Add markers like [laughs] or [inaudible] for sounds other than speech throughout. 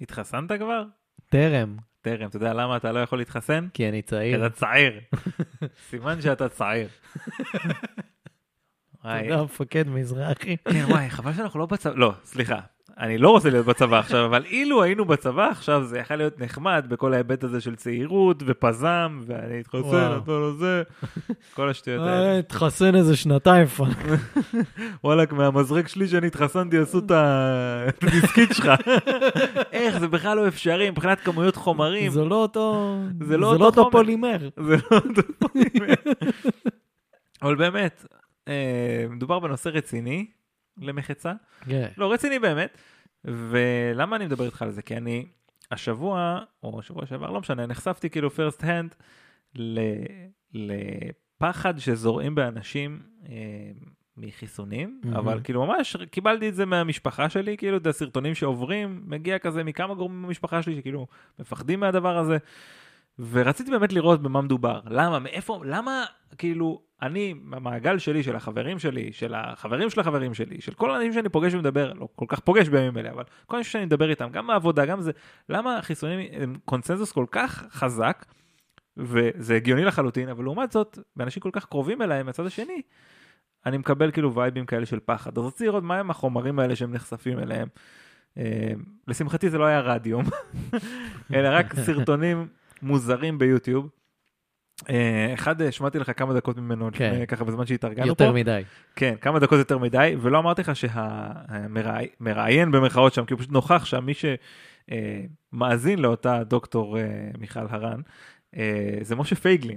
התחסנת כבר? טרם, טרם. אתה יודע למה אתה לא יכול להתחסן? כי אני כי צעיר. אתה צעיר. [laughs] סימן שאתה צעיר. [laughs] תודה, מפקד מזרחי. כן, וואי, חבל שאנחנו לא בצבא, לא, סליחה. אני לא רוצה להיות בצבא עכשיו, אבל אילו היינו בצבא עכשיו, זה יכול להיות נחמד בכל ההיבט הזה של צעירות ופזם, ואני אתחסן. אתה לא זה, כל השטויות האלה. אה, תחסן איזה שנתיים fuck. וואלכ, מהמזרק שלי שאני התחסנתי עשו את הדיסקית שלך. איך, זה בכלל לא אפשרי מבחינת כמויות חומרים. זה לא אותו... זה לא אותו חומר. פולימר. זה לא אותו פולימר. אבל באמת, אה, מדובר בנושא רציני למחצה. כן. לא, רציני באמת. ולמה אני מדבר איתך על זה? כי אני השבוע, או שבוע שעבר, לא משנה, נחשפתי כאילו first hand ל, לפחד שזורעים באנשים אה, מחיסונים, מהמם. אבל כאילו ממש קיבלתי את זה מהמשפחה שלי, כאילו את הסרטונים שעוברים, מגיע כזה מכמה גורמים במשפחה שלי שכאילו מפחדים מהדבר הזה. ורציתי באמת לראות במה מדובר. למה? מאיפה? למה כאילו אני, המעגל שלי, של החברים שלי, של החברים של החברים שלי, של כל האנשים שאני פוגש ומדבר, לא כל כך פוגש בימים אלה, אבל כל האנשים שאני מדבר איתם, גם בעבודה, גם זה, למה החיסונים הם קונצנזוס כל כך חזק, וזה הגיוני לחלוטין, אבל לעומת זאת, באנשים כל כך קרובים אליי מהצד השני, אני מקבל כאילו וייבים כאלה של פחד. אז רציתי לראות מהם החומרים האלה שהם נחשפים אליהם. אה, לשמחתי זה לא היה רדיום, [laughs] אלא רק סרטונים מוזרים ביוטיוב. אה, אחד, אה, שמעתי לך כמה דקות ממנו, כן. לפני, ככה בזמן שהתארגנו יותר פה. מדי. כן, כמה דקות יותר מדי, ולא אמרתי לך שהמראיין במרכאות שם, כי הוא פשוט נוכח שם, מי שמאזין לאותה דוקטור אה, מיכל הרן, אה, זה משה פייגלין.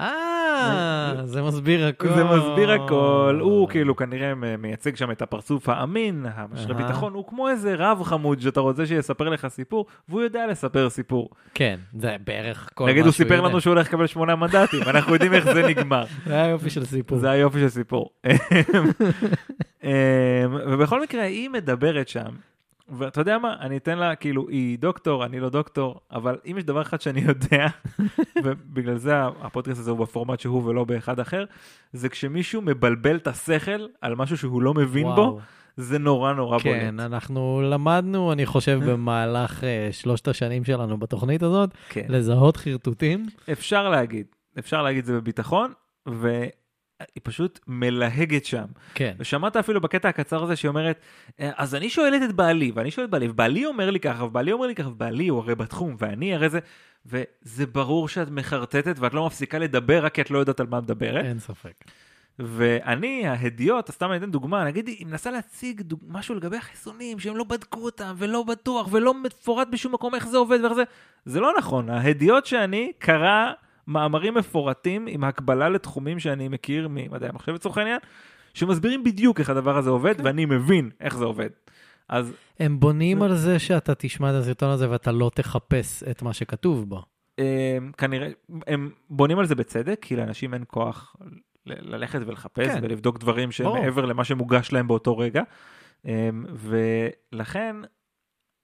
אה, זה מסביר הכל. זה מסביר הכל, הוא כאילו כנראה מייצג שם את הפרצוף האמין, המשרה אהה. ביטחון, הוא כמו איזה רב חמוד שאתה רוצה שיספר לך סיפור, והוא יודע לספר סיפור. כן, זה בערך כל מה נגיד הוא שהוא סיפר יודע. לנו שהוא הולך לקבל שמונה מנדטים, אנחנו יודעים איך זה נגמר. זה היה יופי של סיפור. זה היופי של סיפור. [laughs] אמ, ובכל מקרה, היא מדברת שם, ואתה יודע מה, אני אתן לה, כאילו, היא דוקטור, אני לא דוקטור, אבל אם יש דבר אחד שאני יודע, [laughs] ובגלל זה הפודקאסט הזה הוא בפורמט שהוא ולא באחד אחר, זה כשמישהו מבלבל את השכל על משהו שהוא לא מבין בו, וואו. זה נורא נורא בולט. כן, אנחנו למדנו, אני חושב, [laughs] במהלך אה, שלושת השנים שלנו בתוכנית הזאת, כן. לזהות חרטוטים. אפשר להגיד, אפשר להגיד זה בביטחון, והיא פשוט מלהגת שם. כן. ושמעת אפילו בקטע הקצר הזה שהיא אומרת, "אה, אז אני שואלת את בעלי, ואני שואל את בעלי, ובעלי אומר לי ככה, ובעלי אומר לי ככה, ובעלי הוא הרי בתחום, ואני הרי זה, וזה ברור שאת מחרטטת ואת לא מפסיקה לדבר רק כי את לא יודעת על מה מדברת. אין ספק. ואני, ההדיוט, סתם אני אתן דוגמה, נגיד, היא מנסה להציג דוג... משהו לגבי החיסונים, שהם לא בדקו אותם, ולא בטוח, ולא מפורט בשום מקום איך זה עובד ואיך זה, זה לא נכון. ההדיוט שאני קרא מאמרים מפורטים עם הקבלה לתחומים שאני מכיר ממדעי המחשב לצורך העניין, שמסבירים בדיוק איך הדבר הזה עובד, ואני מבין איך זה עובד. אז הם בונים על זה שאתה תשמע את הסרטון הזה ואתה לא תחפש את מה שכתוב בו. אה, כנראה, הם בונים על זה בצדק, כי לאנשים אין כוח ל- ללכת ולחפש כן. ולבדוק דברים שהם ברור. מעבר למה שמוגש להם באותו רגע. אה, ולכן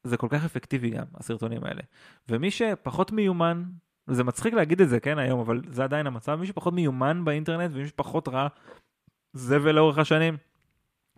זה כל כך אפקטיבי גם, הסרטונים האלה. ומי שפחות מיומן, זה מצחיק להגיד את זה, כן, היום, אבל זה עדיין המצב, מי שפחות מיומן באינטרנט ומי שפחות ראה זבל לאורך השנים,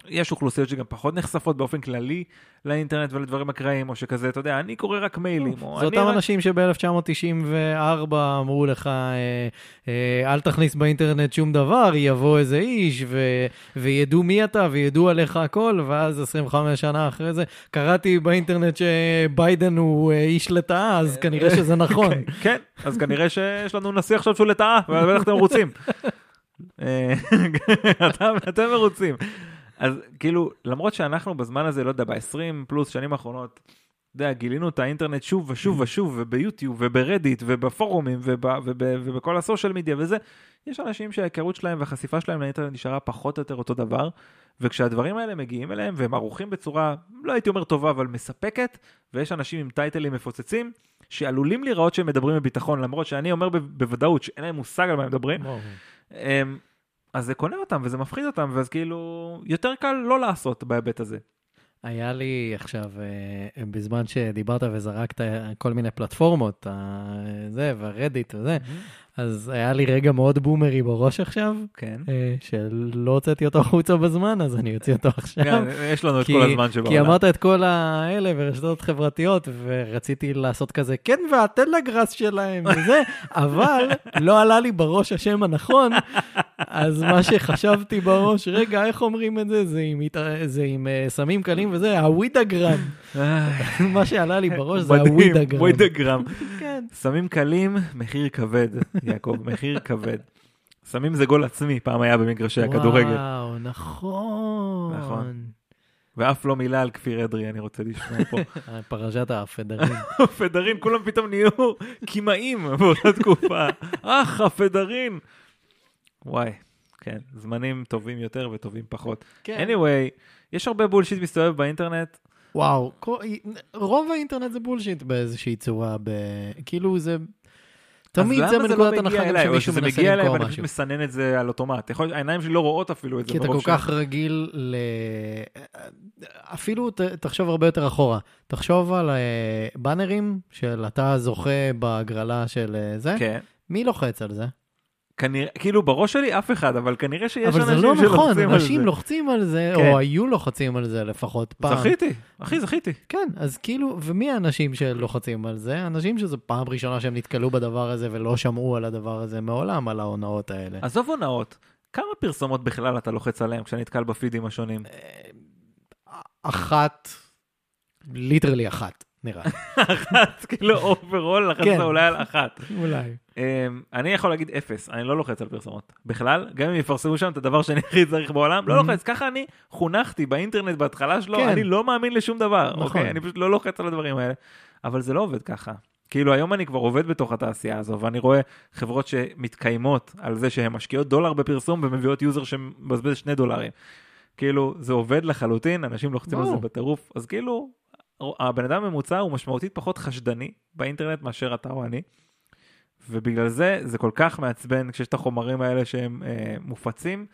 יש אוכלוסיות שגם פחות נחשפות באופן כללי לאינטרנט ולדברים אקראיים, או שכזה, אתה יודע, אני קורא רק מיילים, זה אותם רק... אנשים שב-1994 אמרו לך, אה, אה, אל תכניס באינטרנט שום דבר, יבוא איזה איש ו- וידעו מי אתה וידעו עליך הכל, ואז 25 שנה אחרי זה קראתי באינטרנט שביידן הוא אה, איש לטאה, אז כנראה שזה נכון. [laughs] כן, אז כנראה שיש לנו נשיא עכשיו שהוא לטאה, ובטח אתם מרוצים. [laughs] אה, [laughs] אתם- אתם מרוצים. אז כאילו, למרות שאנחנו בזמן הזה, לא יודע, ב-20 פלוס שנים האחרונות, אתה יודע, גילינו את האינטרנט שוב ושוב ושוב, וביוטיוב, וברדיט, ובפורומים, וב, וב, ובכל הסושיאל מדיה וזה, יש אנשים שההיכרות שלהם והחשיפה שלהם לאינטרנט נשארה פחות או יותר אותו דבר, וכשהדברים האלה מגיעים אליהם, והם ערוכים בצורה, לא הייתי אומר טובה, אבל מספקת, ויש אנשים עם טייטלים מפוצצים, שעלולים להיראות שהם מדברים בביטחון, למרות שאני אומר בוודאות שאין להם מושג על מה הם מדברים, אז זה קונה אותם וזה מפחיד אותם, ואז כאילו, יותר קל לא לעשות בהיבט הזה. היה לי עכשיו, אה, בזמן שדיברת וזרקת כל מיני פלטפורמות, זה, והרדיט וזה, אז היה לי רגע מאוד בומרי בראש עכשיו, כן. אה, שלא הוצאתי אותו החוצה בזמן, אז אני אוציא אותו עכשיו. כן, יש לנו את כי- כל הזמן כי שבעולם. אמרת את כל האלה ברשתות חברתיות, ורציתי לעשות כזה, כן, והטלגראס שלהם וזה, [laughs] אבל לא עלה לי בראש השם הנכון, אז מה שחשבתי בראש, רגע, איך אומרים את זה? זה עם, זה עם אה, סמים קלים וזה, הווידאגרם. אה, [laughs] מה שעלה לי בראש זה מדהים, הווידאגרם. ווידאגרם. כן. סמים קלים, מחיר כבד, יעקב, מחיר כבד. סמים זה גול עצמי, פעם היה במגרשי הכדורגל. וואו, נכון. נכון. ואף לא מילה על כפיר אדרי, אני רוצה לשמוע פה. [laughs] פרשת הפדרים. [laughs] פדרין, כולם פתאום נהיו קימאים באותה תקופה. אח, הפדרין. וואי, כן, זמנים טובים יותר וטובים פחות. כן. anyway, יש הרבה בולשיט מסתובב באינטרנט. וואו, כל- רוב האינטרנט זה בולשיט באיזושהי צורה, ב... כאילו זה... תמיד זה למה מנקודת לא הנחה גם אליי, או שמישהו שזה מנסה מגיע אליי למכור ואני פשוט משהו. מסנן את זה על אוטומט. יכול, העיניים שלי לא רואות אפילו את זה. כי אתה כל כך רגיל ל... אפילו ת- תחשוב הרבה יותר אחורה. תחשוב על אה, באנרים של אתה זוכה בהגרלה של אה, זה, כן. מי לוחץ על זה? כנראה, כאילו בראש שלי אף אחד, אבל כנראה שיש אבל אנשים זה לא נכון, שלוחצים על אנשים זה. לוחצים על זה, כן. או היו לוחצים על זה לפחות פעם. זכיתי, אחי, זכיתי. כן, אז כאילו, ומי האנשים שלוחצים על זה? אנשים שזו פעם ראשונה שהם נתקלו בדבר הזה ולא שמעו על הדבר הזה מעולם, על ההונאות האלה. עזוב הונאות, כמה פרסומות בכלל אתה לוחץ עליהם כשאתה נתקל בפידים השונים? אחת, literally אחת, נראה. אחת, כאילו overall, לחצת כן. אולי על אחת. אולי. אמ, אני יכול להגיד אפס, אני לא לוחץ על פרסומות. בכלל, גם אם יפרסמו שם את הדבר שאני הכי צריך בעולם, לא Mhm. לוחץ. ככה אני חונכתי באינטרנט בהתחלה שלו, כן. אני לא מאמין לשום דבר, נכון. אוקיי? אני פשוט לא לוחץ על הדברים האלה. אבל זה לא עובד ככה. כאילו היום אני כבר עובד בתוך התעשייה הזו, ואני רואה חברות שמתקיימות על זה שהן משקיעות דולר בפרסום ומביאות user שמבזבז שני דולרים. כאילו, זה עובד לחלוטין, אנשים לוחצים על זה. בטירוף, אז כאילו, הבן אדם הממוצע הוא משמעותית פחות חשדני באינטרנט מאשר אתה או אני. ובגלל זה זה כל כך מעצבן כשיש את החומרים האלה שהם אה, מופצים.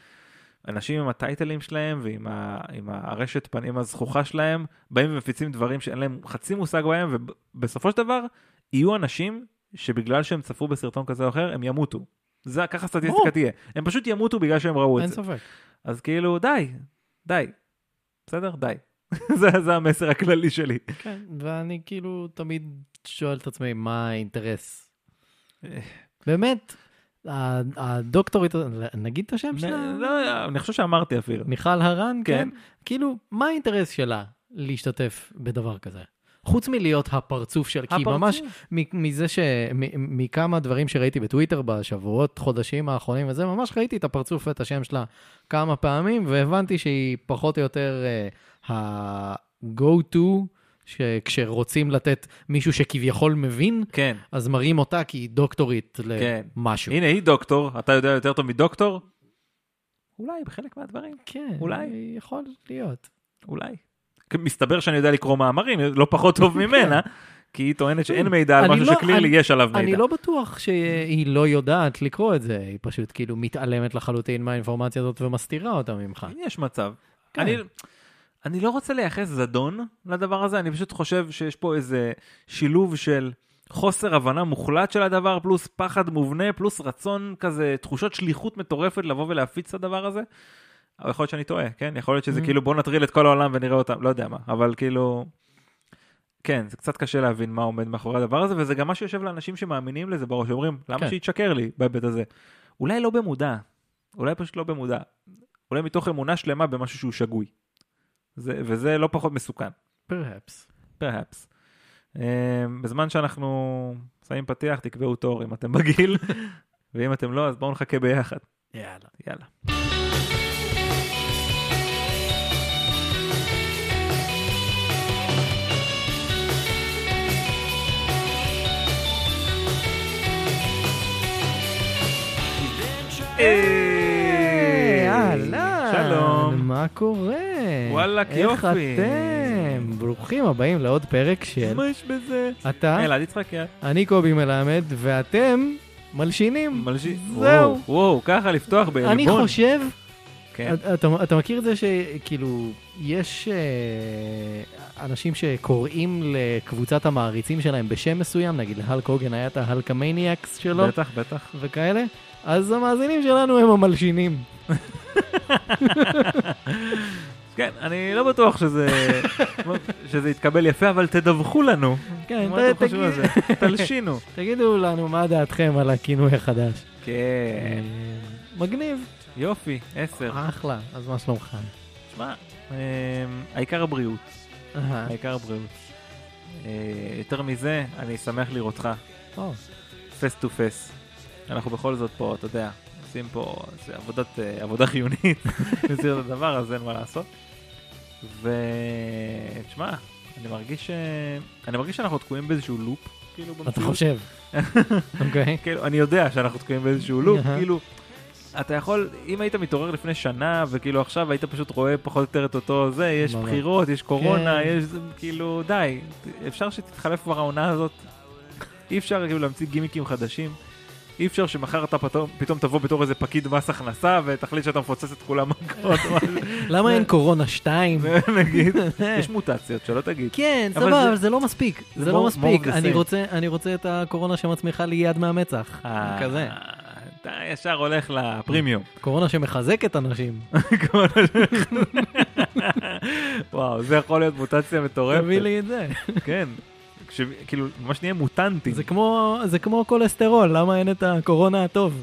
אנשים עם ה title ים שלהם ועם ה, עם הארשת פנים הזחוחה שלהם באים ומפיצים דברים שאין להם חצי מושג בהם ובסופו של דבר יהיו אנשים שבגלל שהם צפו בסרטון כזה או אחר הם ימותו. זה ככה סטטיסטיקה. תהיה. הם פשוט ימותו בגלל שהם ראו את אין זה. ספק. אז כאילו די, די. בסדר? די. [laughs] זה, זה המסר הכללי שלי. כן, ואני כאילו תמיד שואל את עצמי, מה האינטרס? [laughs] באמת, הדוקטורית, נגיד את השם שלה? לא, אני חושב שאמרתי אפילו. מיכל הרן, כן? כן. כאילו, מה האינטרס שלה להשתתף בדבר כזה? חוץ מלהיות הפרצוף של... כי הפרצוף. ממש מ- מזה ש... מכמה דברים שראיתי בטוויטר בשבועות, חודשים האחרונים וזה, ממש ראיתי את הפרצוף ואת השם שלה כמה פעמים, והבנתי שהיא פחות או יותר uh, ה-go-to, שכשרוצים לתת מישהו שכביכול מבין, כן. אז מראים אותה כי היא דוקטורית כן. למשהו. הנה היא דוקטור, אתה יודע יותר טוב מדוקטור? אולי בחלק מהדברים, כן, אולי. יכול להיות. אולי. מסתבר שאני יודע לקרוא מאמרים לא פחות טוב ממנה, כי היא טוענת שאין מידע על אני משהו לא- שקלירלי אני- יש עליו מידע. אני לא בטוח שהיא לא יודעת לקרוא את זה, היא פשוט כאילו מתעלמת לחלוטין מהאינפורמציה הזאת ומסתירה אותה ממך. יש מצב. כן. אני, אני לא רוצה לייחס זדון לדבר הזה, אני פשוט חושב שיש פה איזה שילוב של חוסר הבנה מוחלט של הדבר, פלוס פחד מובנה, פלוס רצון כזה, תחושות שליחות מטורפת לבוא ולהפיץ את הדבר הזה. אבל יכול להיות שאני טועה, כן? יכול להיות שזה Mm. כאילו בוא נטריל את כל העולם ונראה אותם, לא יודע מה, אבל כאילו... כן, זה קצת קשה להבין מה עומד מאחורי הדבר הזה, וזה גם מה שיושב לאנשים שמאמינים לזה בראש, שאומרים, למה כן. שהיא תשקר לי בהיבט הזה? אולי לא במודע, אולי פשוט לא במודע. אולי מתוך אמונה שלמה במשהו שהוא שגוי. זה, וזה לא פחות מסוכן, פרהפס. perhaps. Um, בזמן שאנחנו שמים פתיח, תקבעו תור אם אתם בגיל, [laughs] ואם אתם לא, אז בואו נחכה ביחד. יאללה. יאללה. שלום. מה קורה? וואלכ, איך יופי. אתם? ברוכים הבאים לעוד פרק של מה יש בזה? אתה, אלעד יצחק, יאללה. אני קובי מלמד, ואתם מלשינים. מלשי... זהו. וואו, ככה לפתוח בעלבון. אני חושב כן. אתה- אתה, אתה מכיר את זה שכאילו, יש אה, אנשים שקוראים לקבוצת המעריצים שלהם בשם מסוים, נגיד להלק הוגן היה את ההלקמניאקס שלו בטח, בטח. וכאלה, אז המאזינים שלנו הם המלשינים. [laughs] כן, אני לא בטוח שזה שזה יתקבל יפה, אבל תדווחו לנו. כן, מה אתם חושבים על זה? תלשינו. תגידו לנו מה דעתכם על הכינוי החדש. כן. אה, מגניב, יופי, עשר. אחלה, אז מה שלומך? שמע, אמ, העיקר הבריאות. העיקר הבריאות. אה, יותר מזה, אני שמח לראותך. או, פס טו פס. אנחנו בכל זאת פה, אתה יודע, עושים פה זה עבודת, אה, עבודה חיונית [laughs] במסגרת הדבר, אז אין מה לעשות. ותשמע, אני מרגיש, ש... אני מרגיש שאנחנו תקועים באיזשהו לופ, כאילו אתה במציאות. חושב. [laughs] אוקיי. כאילו, אני יודע שאנחנו תקועים באיזשהו לופ. כאילו, אתה יכול, אם היית מתעורר לפני שנה, וכאילו עכשיו היית פשוט רואה פחות או יותר את אותו זה, יש. בחירות, יש קורונה, כן. יש, כאילו, די, אפשר שתתחלף כבר העונה הזאת. אי אפשר כאילו להמציא גימיקים חדשים. אי אפשר שמחר אתה פתאום, פתאום תבוא בתור איזה פקיד מס הכנסה ותחליט שאתה מפוצץ את כולם [laughs] מכות. למה אין קורונה 2? נגיד. [laughs] יש מוטציות, שלא תגיד. כן, סבבה, אבל זה לא מספיק. זה לא מספיק. אני. רוצה- את הקורונה שמצמיחה לי יד מהמצח. אה, כזה. אתה ישר הולך לפרימיום. [laughs] קורונה שמחזקת אנשים. וואו, זה יכול להיות מוטציה מטורפת. תביא לי את זה. כן. כאילו, ממש נהיה מוטנטים. זה כמו- זה כמו כולסטרול, למה אין את הקורונה הטוב? [laughs]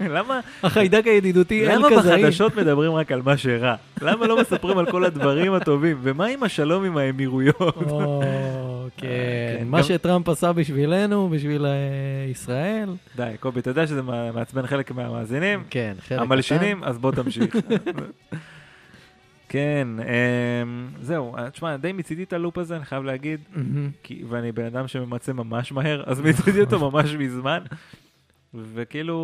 למה החיידק הידידותי למה אל-קזאי. בחדשות מדברים רק על מה שרע? למה לא מספרים על כל הדברים הטובים? ומה עם השלום עם האמירויות? או, [laughs] כן, כן, מה שטראמפ עשה בשבילנו, בשביל אה, ישראל. די, קובי, אתה יודע שזה מע- מעצבן חלק מהמאזינים? כן, חלק המלשינים, אז בוא תמשיך. [laughs] כן, אמ, זהו, אה, תשמע, די מיציתי את הלופ הזה, אני חייב להגיד. מהמם. כי- ואני בן אדם שממצה ממש מהר, אז מיציתי אותו [laughs] ממש מזמן. וכאילו,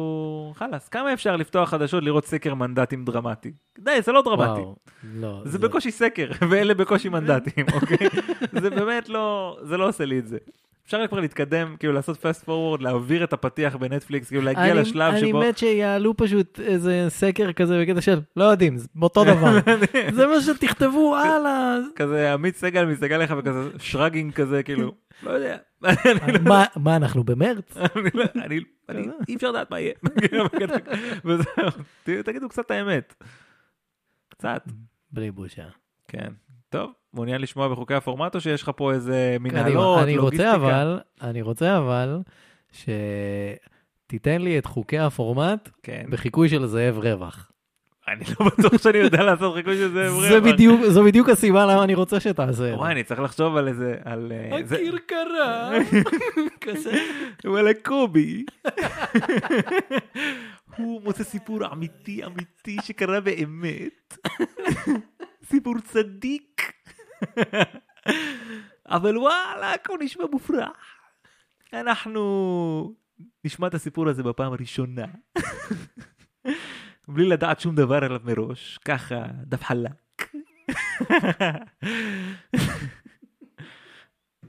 חלאס, כמה אפשר לפתוח חדשות לראות סקר מנדטים דרמטי? די, זה לא דרמטי. וואו, לא. זה בקושי סקר, [laughs] ואלה בקושי [laughs] מנדטים, אוקיי? זה באמת לא, זה לא עושה לי את זה. אפשר כבר להתקדם, כאילו לעשות פסט פורוורד, להעביר את הפתיח בנטפליקס, כאילו להגיע אני- לשלב שבו... אני מת שיעלו פשוט איזה סקר כזה בקטע של, לא יודעים, זה אותו דבר. [laughs] זה מה שתכתבו, הלאה. כזה עמית סגל מסתכל עליך וכזה שרגינג כזה, כאילו, לא יודע. [laughs] אני לא- [laughs] מה- אנחנו במרץ? אני לא- אני, אני, אי אפשר לדעת מה יהיה. כאילו, תגידו קצת האמת. קצת, בלי בושה. כן. טוב, מעוניין לשמוע בחוקי הפורמט או שיש לך פה איזה. מנהלות, אני לוגיסטיקה? רוצה אבל, אני רוצה אבל, שתיתן לי את חוקי הפורמט כן. בחיקוי של זאב רווח. אני לא בטוח שאני יודע לעשות חיקוי של זה. זה בדיוק, זו בדיוק הסיבה למה אני רוצה שתעשה את זה. וואי, אני צריך לחשוב על איזה, על... אה, זה- הכרכרה. [laughs] כזה. וואלה קובי. [laughs] הוא מוצא סיפור אמיתי אמיתי שקרה באמת. [laughs] סיפור צדיק. אבל וואלכ, הוא נשמע מופרח. אנחנו נשמע את הסיפור הזה בפעם הראשונה. בלי לדעת שום דבר עליו מראש, ככה, דף חלק.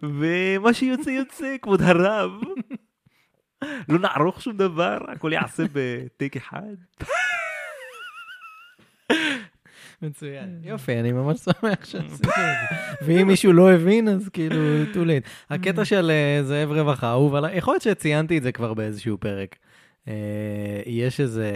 ומה שיוצא יוצא, כבוד הרב. לא נערוך שום דבר, הכל יעשה בטייק אחד. מצוין. יופי, אני ממש שמח שעשית את זה. [laughs] ואם מישהו לא הבין, אז כאילו, too late. הקטע של אה, זאב רווח האהוב עליי, יכול להיות שציינתי את זה כבר באיזשהו פרק. אה, יש איזה,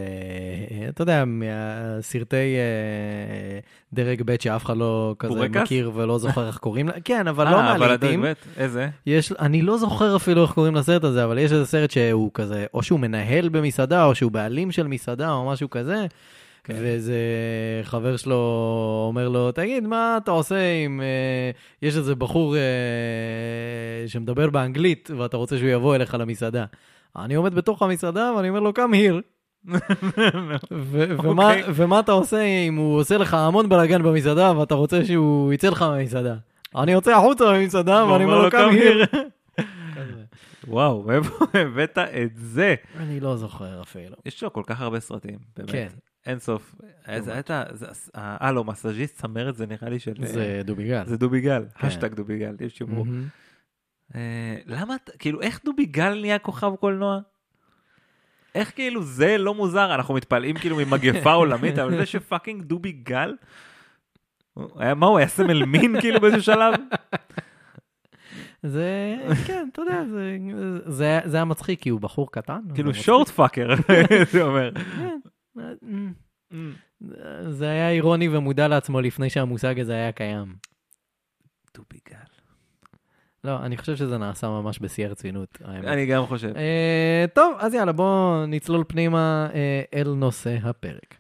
אה, אתה יודע, מהסרטי אה, דרג ב' שאף אחד לא כזה בורקס? מכיר ולא זוכר איך קוראים לה, כן, אבל אה, לא מהלעיתים. באמת, איזה? יש, אני לא זוכר אפילו איך קוראים לסרט הזה, אבל יש איזה סרט שהוא כזה, או שהוא מנהל במסעדה, או שהוא בעלים של מסעדה, או משהו כזה. כן. ואיזה חבר שלו אומר לו, תגיד, מה אתה עושה אם אה, יש איזה בחור אה, שמדבר באנגלית ואתה רוצה שהוא יבוא אליך למסעדה? אני עומד בתוך המסעדה ואני אומר לו, come here. ומה, אוקיי. ומה אתה עושה אם הוא עושה לך המון בלאגן במסעדה ואתה רוצה שהוא יצא לך מהמסעדה? אני יוצא החוצה מהמסעדה ואני אומר לו, come here. וואו, מאיפה הבאת את זה? אני לא זוכר אפילו. יש לו כל כך הרבה סרטים, באמת. כן. אין סוף. איזה, הייתה, זה- אה, לא, מסאז'יסט צמרת זה נראה לי של... זה דוביגל. זה דוביגל, כן. השטג דוביגל, יש. מהמם. אה, למה, כאילו, איך דוביגל נהיה כוכב קולנוע? איך כאילו זה לא מוזר? אנחנו מתפלאים כאילו ממגפה עולמית, אבל זה שפאקינג דובי גל, מה הוא היה סמל מין כאילו באיזשהו שלב? זה, כן, אתה יודע, זה- זה זה היה מצחיק, כי הוא בחור קטן. כאילו. שורט פאקר, [laughs] זה אומר. כן. זה היה אירוני ומודע לעצמו לפני שהמושג הזה היה קיים. דובי גל. לא, אני חושב שזה נעשה ממש בשיא הרצינות. אני גם חושב. אה, טוב, אז יאללה, בואו נצלול פנימה אה, אל נושא הפרק.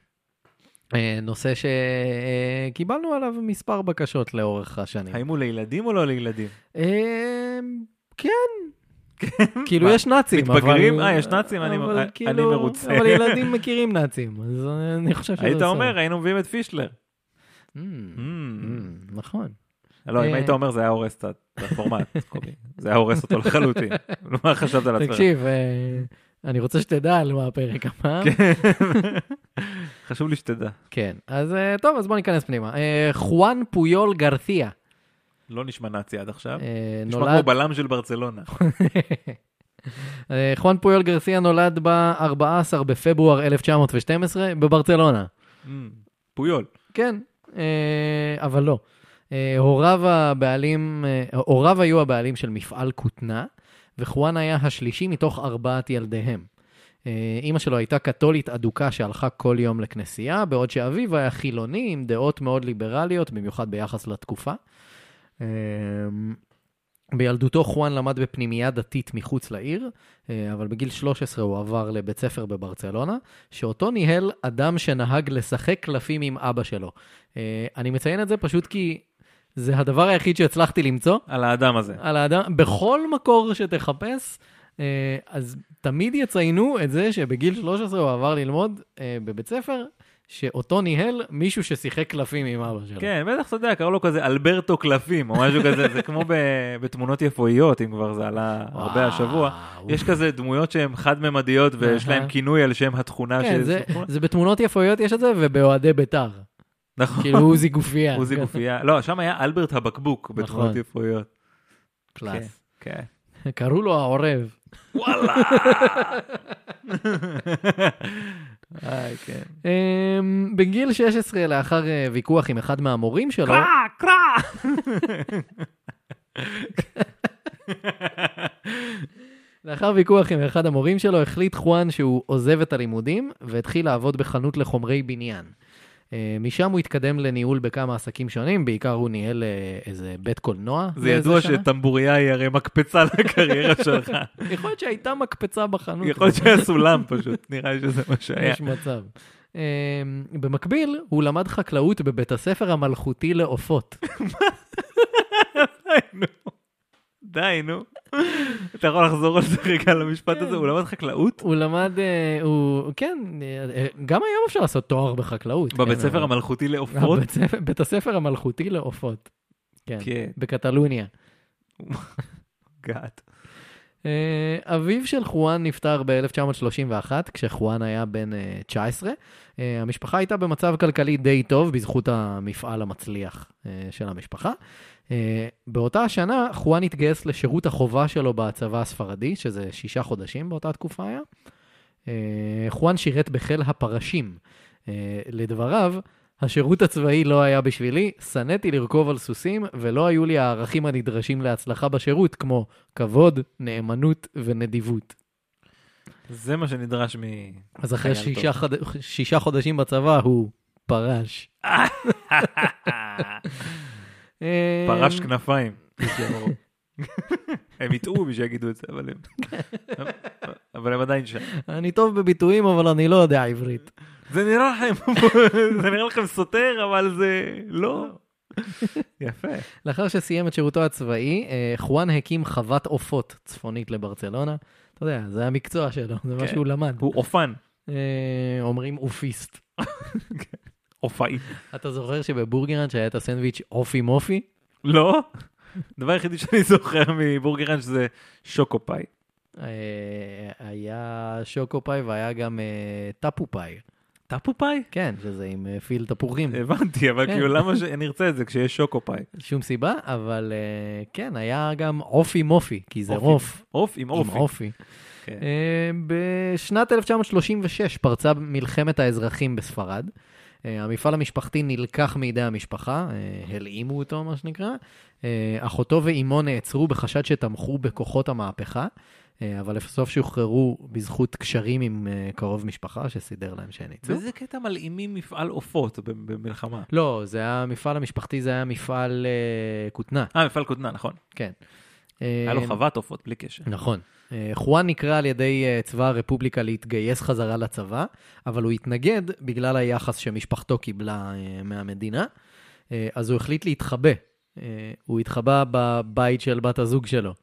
אה, נושא שקיבלנו עליו מספר בקשות לאורך השנים. האם הוא לילדים או לא לילדים? אה, כן. כאילו מה, יש נאצים, אבל... מתבגרים? אה, יש נאצים? אני- אני כאילו- מרוצה. אבל [laughs] ילדים מכירים נאצים, אז אני חושב שזה היית. אומר, היינו מביאים את פישלר. Mm, Mm. mm, נכון. לא, אם אה. היית אומר, זה היה הורס את הפורמט, [laughs] קובי. זה היה הורס אותו לחלוטין. [laughs] מה חשבת על עצמך? תקשיב, אה, אני רוצה שתדע על מה הפרק הפעם. חשוב לי שתדע. כן, אז אה, טוב, אז בוא ניכנס פנימה. אה, חואן פויול גרתיה. לא נשמע נאצי עד עכשיו. אה, נשמע כמו. בלם של ברצלונה. [laughs] אה, חואן פויול גרסיה נולד ב-14 בפברואר 1912 בברצלונה. Mm, פויול. כן, אה, אבל לא. הוריו הבעלים, הוריו היו הבעלים של מפעל כותנה, וחואן היה השלישי מתוך ארבעת ילדיהם. אימא שלו הייתה קתולית אדוקה שהלכה כל יום לכנסייה, בעוד שאביו היה חילוני עם דעות מאוד ליברליות, במיוחד ביחס לתקופה. אה, בילדותו חואן למד בפנימייה דתית מחוץ לעיר, אה, אבל בגיל 13 הוא עבר לבית ספר בברצלונה, שאותו ניהל אדם שנהג לשחק קלפים עם אבא שלו. אה, אני מציין את זה פשוט כי זה הדבר היחיד שהצלחתי למצוא על האדם הזה. על האדם, בכל מקור שתחפש, אה, אז תמיד יציינו את זה שבגיל 13 הוא עבר ללמוד בבית ספר, שאותו ניהל מישהו ששיחק קלפים עם אבא שלו. כן, בטח אתה יודע, קראו לו כזה אלברטו קלפים או משהו כזה, זה כמו ב- [laughs] בתמונות יפואיות, אם כבר זה עלה הרבה השבוע. יש כזה דמויות שהן חד-ממדיות ויש. להם כינוי על שם התכונה כן, של... זה, זה בתמונות יפויות יש את זה, ובאוהדי בית"ר. נכון, כאילו עוזי גופייה. עוזי גופייה. לא, שם היה אלברט הבקבוק בתמונות נכון. יפואיות. קלאס. כן. קראו לו העורב. וואלה! [laughs] איי, כן. אמ, בגיל 16, לאחר אה, ויכוח עם אחד מהמורים שלו, קרא, קרא! לאחר ויכוח עם אחד המורים שלו, החליט חואן שהוא עוזב את הלימודים והתחיל לעבוד בחנות לחומרי בניין. אה, משם הוא התקדם לניהול בכמה עסקים שונים, בעיקר הוא ניהל אה, איזה בית קולנוע. זה ידוע. שטמבוריה היא הרי מקפצה לקריירה [laughs] שלך. יכול להיות שהייתה מקפצה בחנות. יכול להיות שהיה סולם פשוט, נראה לי שזה מה שהיה. יש מצב. Um, במקביל, הוא למד חקלאות בבית הספר המלכותי לעופות. [laughs] [laughs] נו. די, נו. אתה יכול לחזור על זה רגע למשפט הזה? הוא למד חקלאות? הוא למד, uh, הוא, כן, uh, גם היום אפשר לעשות תואר בחקלאות. בבית כן, ספר המלכותי לעופות? בית הספר המלכותי לעופות. כן, כן, בקטלוניה. גאט. אה, אביו של חואן נפטר ב-1931, כשחואן היה בן אה, 19. אה, המשפחה הייתה במצב כלכלי די טוב בזכות המפעל המצליח אה, של המשפחה. אה, באותה השנה חואן התגייס לשירות החובה שלו בצבא הספרדי, שזה שישה חודשים באותה תקופה היה. אה, חואן שירת בחיל הפרשים. אה, לדבריו, השירות הצבאי לא היה בשבילי, שנאתי לרכוב על סוסים, ולא היו לי הערכים הנדרשים להצלחה בשירות, כמו כבוד, נאמנות ונדיבות. זה מה שנדרש מ... אז אחרי שישה, חד... שישה חודשים בצבא הוא פרש. [laughs] [laughs] אה, פרש כנפיים. [laughs] הם יטעו מי שיגידו את זה, אבל הם... אבל הם עדיין שם. אני טוב בביטויים, אבל אני לא יודע עברית. זה נראה לכם, [laughs] זה נראה לכם סותר, אבל זה לא. יפה. לאחר שסיים את שירותו הצבאי, אה, חואן הקים חוות עופות צפונית לברצלונה. אתה יודע, זה המקצוע שלו, זה מה כן. שהוא למד. הוא אופן, אה, אומרים אופיסט. [laughs] אופאי. אתה זוכר שבבורגראנץ' היה את הסנדוויץ' אופי מופי? לא? הדבר היחידי שאני זוכר מבורגראנץ' זה שוקו פאי. אה, היה שוקו פאי והיה גם אה, טפו פאי. טפו פאי? כן, שזה עם אה, פיל תפוחים. הבנתי, אבל כן. כאילו למה שנרצה את זה כשיש שוקו פאי? שום סיבה, אבל כן, היה גם אופי מופי, כי זה אופי. רוף. עוף עם עם אופי. אופי. כן. בשנת 1936 פרצה מלחמת האזרחים בספרד. אה, המפעל המשפחתי נלקח מידי המשפחה, אה, הלאימו אותו, מה שנקרא. אה, אחותו ואימו נעצרו בחשד שתמכו בכוחות המהפכה, אבל לבסוף שוחררו בזכות קשרים עם קרוב משפחה שסידר להם שהם יצאו. באיזה קטע מלאימים מפעל עופות במלחמה? לא, זה היה המפעל המשפחתי, זה היה מפעל אה, כותנה, אה, מפעל כותנה, נכון. כן. היה לו אה, חוות עופות, בלי קשר. נכון. אה, חואן נקרא על ידי אה, צבא הרפובליקה להתגייס חזרה לצבא, אבל הוא התנגד בגלל היחס שמשפחתו קיבלה מהמדינה, אז הוא החליט להתחבא. הוא התחבא בבית של בת הזוג שלו,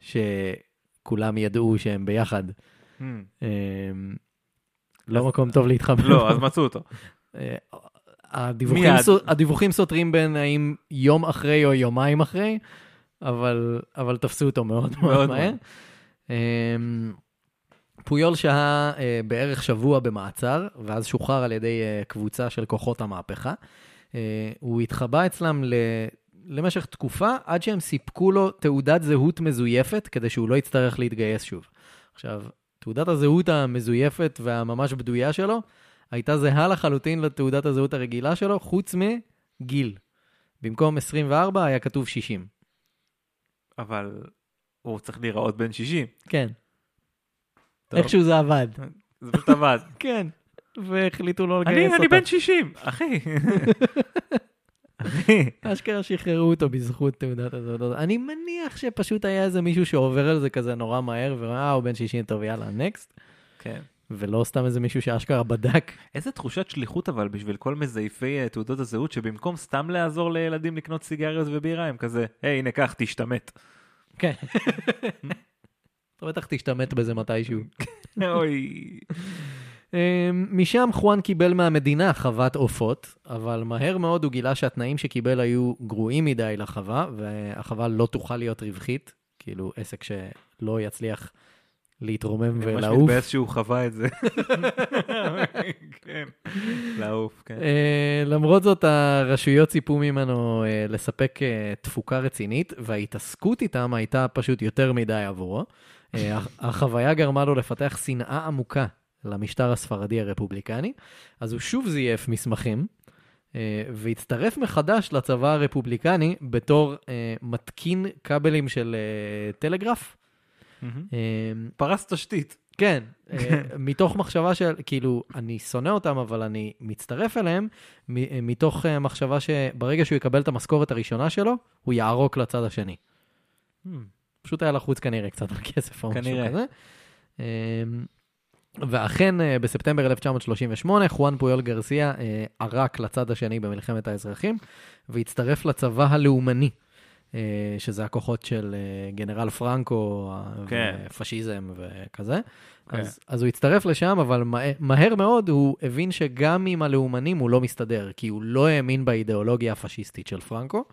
שכולם ידעו שהם ביחד. Hmm. לא מקום טוב להתחבא. לא, אז מצאו אותו. הדיווחים. סו, הדיווחים סותרים בין האם יום אחרי או יומיים אחרי, אבל, אבל תפסו אותו מאוד מאוד מהר. אמ, פויול שהה אה, בערך שבוע במעצר, ואז שוחרר על ידי אה, קבוצה של כוחות המהפכה. אה, הוא התחבא אצלם ל... למשך תקופה, עד שהם סיפקו לו תעודת זהות מזויפת, כדי שהוא לא יצטרך להתגייס שוב. עכשיו, תעודת הזהות המזויפת והממש בדויה שלו, הייתה זהה לחלוטין לתעודת הזהות הרגילה שלו, חוץ מגיל. במקום 24 היה כתוב 60. אבל הוא צריך להיראות בן 60. כן. טוב. איכשהו זה עבד. זה פשוט עבד. [laughs] כן. והחליטו לא לגייס אותו. אני בן 60, אחי. [laughs] אחי. אשכרה שחררו אותו בזכות תעודת הזהות. אני מניח שפשוט היה איזה מישהו שעובר על זה כזה נורא מהר, ואה, הוא בן 60 טוב, יאללה, נקסט. כן. ולא סתם איזה מישהו שאשכרה בדק. איזה תחושת שליחות אבל בשביל כל מזייפי אה, תעודות הזהות שבמקום סתם לעזור לילדים לקנות סיגריות ובירה הם כזה היי הנה קח תשתמט. כן. אתה בטח תשתמט בזה מתישהו. אוי. אמ, משם חואן קיבל מהמדינה חוות עופות, אבל מהר מאוד הוא גילה שהתנאים שקיבל היו גרועים מדי לחווה, והחווה לא תוכל להיות רווחית, כאילו עסק שלא יצליח להתרומם אני ממש ולעוף. מתבאס שהוא חווה את זה. [laughs] כן. לעוף כן. אה, למרות זאת, הרשויות ציפו ממנו אה, לספק אה, תפוקה רצינית, וההתעסקות איתם הייתה פשוט יותר מדי עבורו. [laughs] הח- החוויה גרמה לו לפתח שנאה עמוקה למשטר הספרדי הרפובליקני, אז הוא שוב זייף מסמכים, והצטרף מחדש לצבא הרפובליקני בתור אה, מתקין כבלים של אה, טלגרף. אה, פרס תשתית. כן, אה, מתוך מחשבה של, כאילו, אני שונא אותם, אבל אני מצטרף אליהם, אה, מתוך מחשבה שברגע שהוא יקבל את המשכורת הראשונה שלו, הוא יערוק לצד השני. פשוט היה לחוץ כנראה קצת על כסף או משהו. כזה. אה, ואכן, בספטמבר 1938, חואן פויול גרסיה ערק לצד השני במלחמת האזרחים, והצטרף לצבא הלאומני, שזה הכוחות של אה, גנרל פרנקו, אה, כן. ופשיזם וכזה. כן. אז, אז הוא הצטרף לשם, אבל מה, מהר מאוד הוא הבין שגם עם הלאומנים הוא לא מסתדר, כי הוא לא האמין באידיאולוגיה הפשיסטית של פרנקו.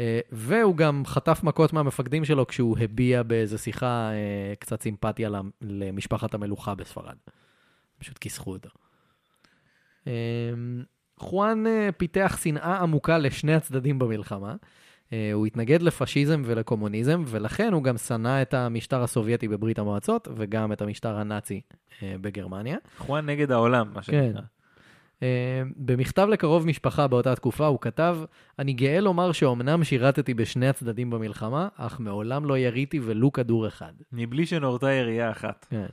אה, והוא גם חטף מכות מהמפקדים שלו כשהוא הביע באיזו שיחה אה, קצת סימפתיה למ- למשפחת המלוכה בספרד. פשוט כיסחו אותו. אה, חואן אה, פיתח שנאה עמוקה לשני הצדדים במלחמה. אה, הוא התנגד לפשיזם ולקומוניזם, ולכן הוא גם שנא את המשטר הסובייטי בברית המועצות, וגם את המשטר הנאצי אה, בגרמניה. חואן נגד העולם מה כן. שנקרא. אה, במכתב לקרוב משפחה באותה תקופה הוא כתב, אני גאה לומר שאומנם שירתתי בשני הצדדים במלחמה, אך מעולם לא יריתי ולו כדור אחד. מבלי שנורתה ירייה אחת. כן.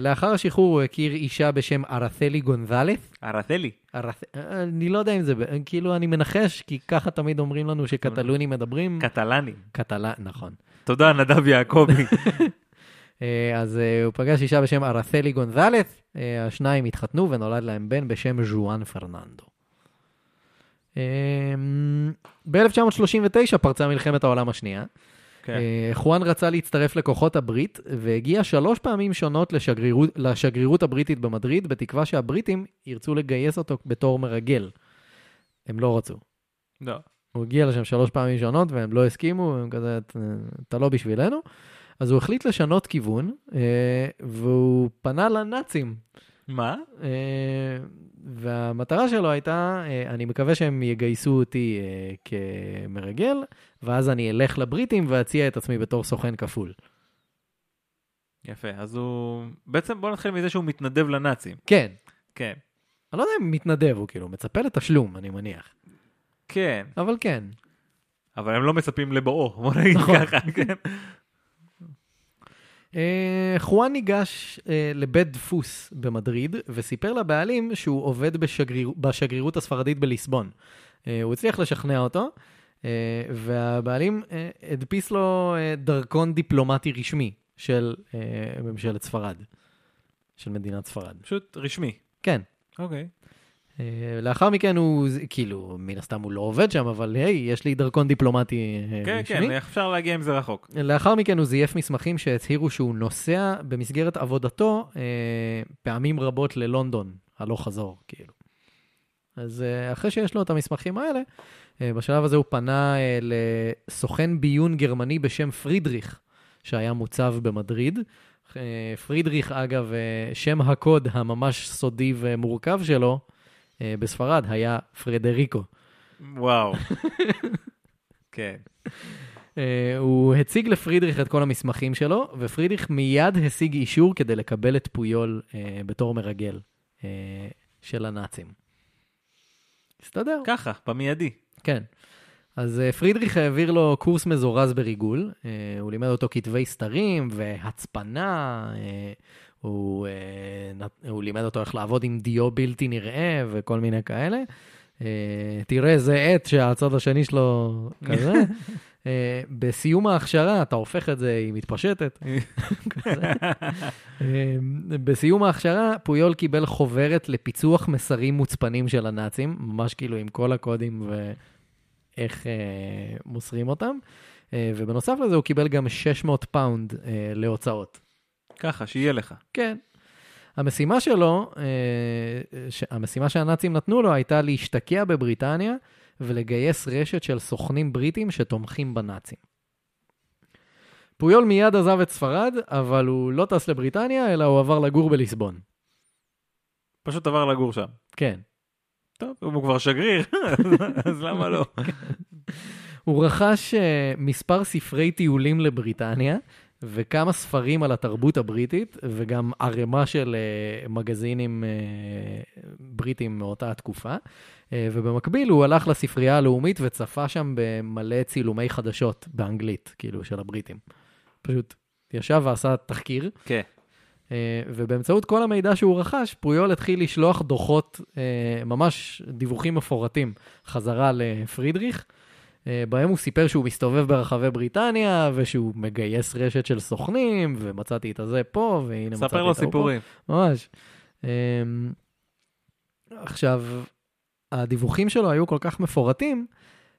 לאחר השחרור הוא הכיר אישה בשם ארתלי גונזלס. ארתלי. ארת... אה, אני לא יודע אם זה, ב- כאילו אני מנחש, כי ככה תמיד אומרים לנו שקטלונים מדברים. קטלנים. קטלה, נכון. תודה נדב יעקבי. [laughs] אה, אז אה, הוא פגש אישה בשם ארתלי גונזלס, אה, השניים התחתנו ונולד להם בן בשם ז'ואן פרננדו. ב-1939 פרצה מלחמת העולם השנייה. כן. אה, חואן רצה להצטרף לכוחות הברית, והגיע שלוש פעמים שונות לשגרירות, לשגרירות הבריטית במדריד, בתקווה שהבריטים ירצו לגייס אותו בתור מרגל. הם לא רצו. לא. הוא הגיע לשם שלוש פעמים שונות והם לא הסכימו, הם כזה, "אתה- אתה לא בשבילנו. אז הוא החליט לשנות כיוון, אה, והוא פנה לנאצים. מה? אה, והמטרה שלו הייתה, אה, אני מקווה שהם יגייסו אותי אה, כמרגל, ואז אני אלך לבריטים ואציע את עצמי בתור סוכן כפול. יפה, אז הוא... בעצם בוא נתחיל מזה שהוא מתנדב לנאצים. כן. כן. אני לא יודע אם מתנדב, הוא כאילו מצפה לתשלום, אני מניח. כן, אבל כן. אבל הם לא מצפים לבואו, בוא נגיד נכון. ככה, כן. אה, חואן ניגש אה, לבית דפוס במדריד וסיפר לבעלים שהוא עובד בשגריר, בשגרירות הספרדית בליסבון. אה, הוא הצליח לשכנע אותו, והבעלים הדפיס לו דרכון דיפלומטי רשמי של ממשלת ספרד, של מדינת ספרד. פשוט רשמי. כן. אוקיי. אה, לאחר מכן הוא, כאילו, מן הסתם הוא לא עובד שם, אבל היי, יש לי דרכון דיפלומטי אה, כן, רשמי. כן, אפשר להגיע עם זה רחוק. לאחר מכן הוא זייף מסמכים שהצהירו שהוא נוסע במסגרת עבודתו אה, פעמים רבות ללונדון, הלוך חזור, כאילו. אז אה, אחרי שיש לו את המסמכים האלה, אה, בשלב הזה הוא פנה אה, לסוכן ביון גרמני בשם פרידריך, שהיה מוצב במדריד. אה, פרידריך, אגב, אה, שם הקוד הממש סודי ומורכב שלו אה, בספרד היה פרדריקו. וואו. [laughs] כן. Uh, הוא הציג לפרידריך את כל המסמכים שלו, ופרידריך מיד השיג אישור כדי לקבל את פויול uh, בתור מרגל של הנאצים. הסתדר. ככה, במיידי. כן. אז פרידריך העביר לו קורס מזורז בריגול, הוא לימד אותו כתבי סתרים והצפנה, הוא, נת- הוא לימד אותו איך לעבוד עם דיו בלתי נראה וכל מיני כאלה. Uh, תראה, זה עט שהצד השני שלו כזה. Uh, [laughs] בסיום ההכשרה, אתה הופך את זה, היא מתפשטת. [laughs] אה, בסיום ההכשרה, פויול קיבל חוברת לפיצוח מסרים מוצפנים של הנאצים, ממש כאילו עם כל הקודים ואיך אה, מוסרים אותם. אה, ובנוסף לזה, הוא קיבל גם 600 פאונד אה, להוצאות. ככה, שיהיה לך. כן. המשימה שלו, אה, ש- המשימה שהנאצים נתנו לו הייתה להשתקע בבריטניה ולגייס רשת של סוכנים בריטים שתומכים בנאצים. פויול מיד עזב את ספרד, אבל הוא לא טס לבריטניה, אלא הוא עבר לגור בליסבון. פשוט עבר לגור שם. כן. טוב, הוא כבר שגריר, [laughs] אז למה לא? הוא רכש uh, מספר ספרי טיולים לבריטניה, וכמה ספרים על התרבות הבריטית, וגם ערימה של uh, מגזינים uh, בריטים מאותה התקופה. Uh, ובמקביל הוא הלך לספרייה הלאומית וצפה שם במלא צילומי חדשות באנגלית, כאילו, של הבריטים. פשוט ישב ועשה תחקיר, כן. אה, ובאמצעות כל המידע שהוא רכש, פרויול התחיל לשלוח דוחות, אה, ממש דיווחים מפורטים, חזרה לפרידריך, בהם הוא סיפר שהוא מסתובב ברחבי בריטניה, ושהוא מגייס רשת של סוכנים, ומצאתי את הזה פה, והנה מצאתי את ספר ההוא לו פה. סיפורים. ממש. אמ, עכשיו, הדיווחים שלו היו כל כך מפורטים,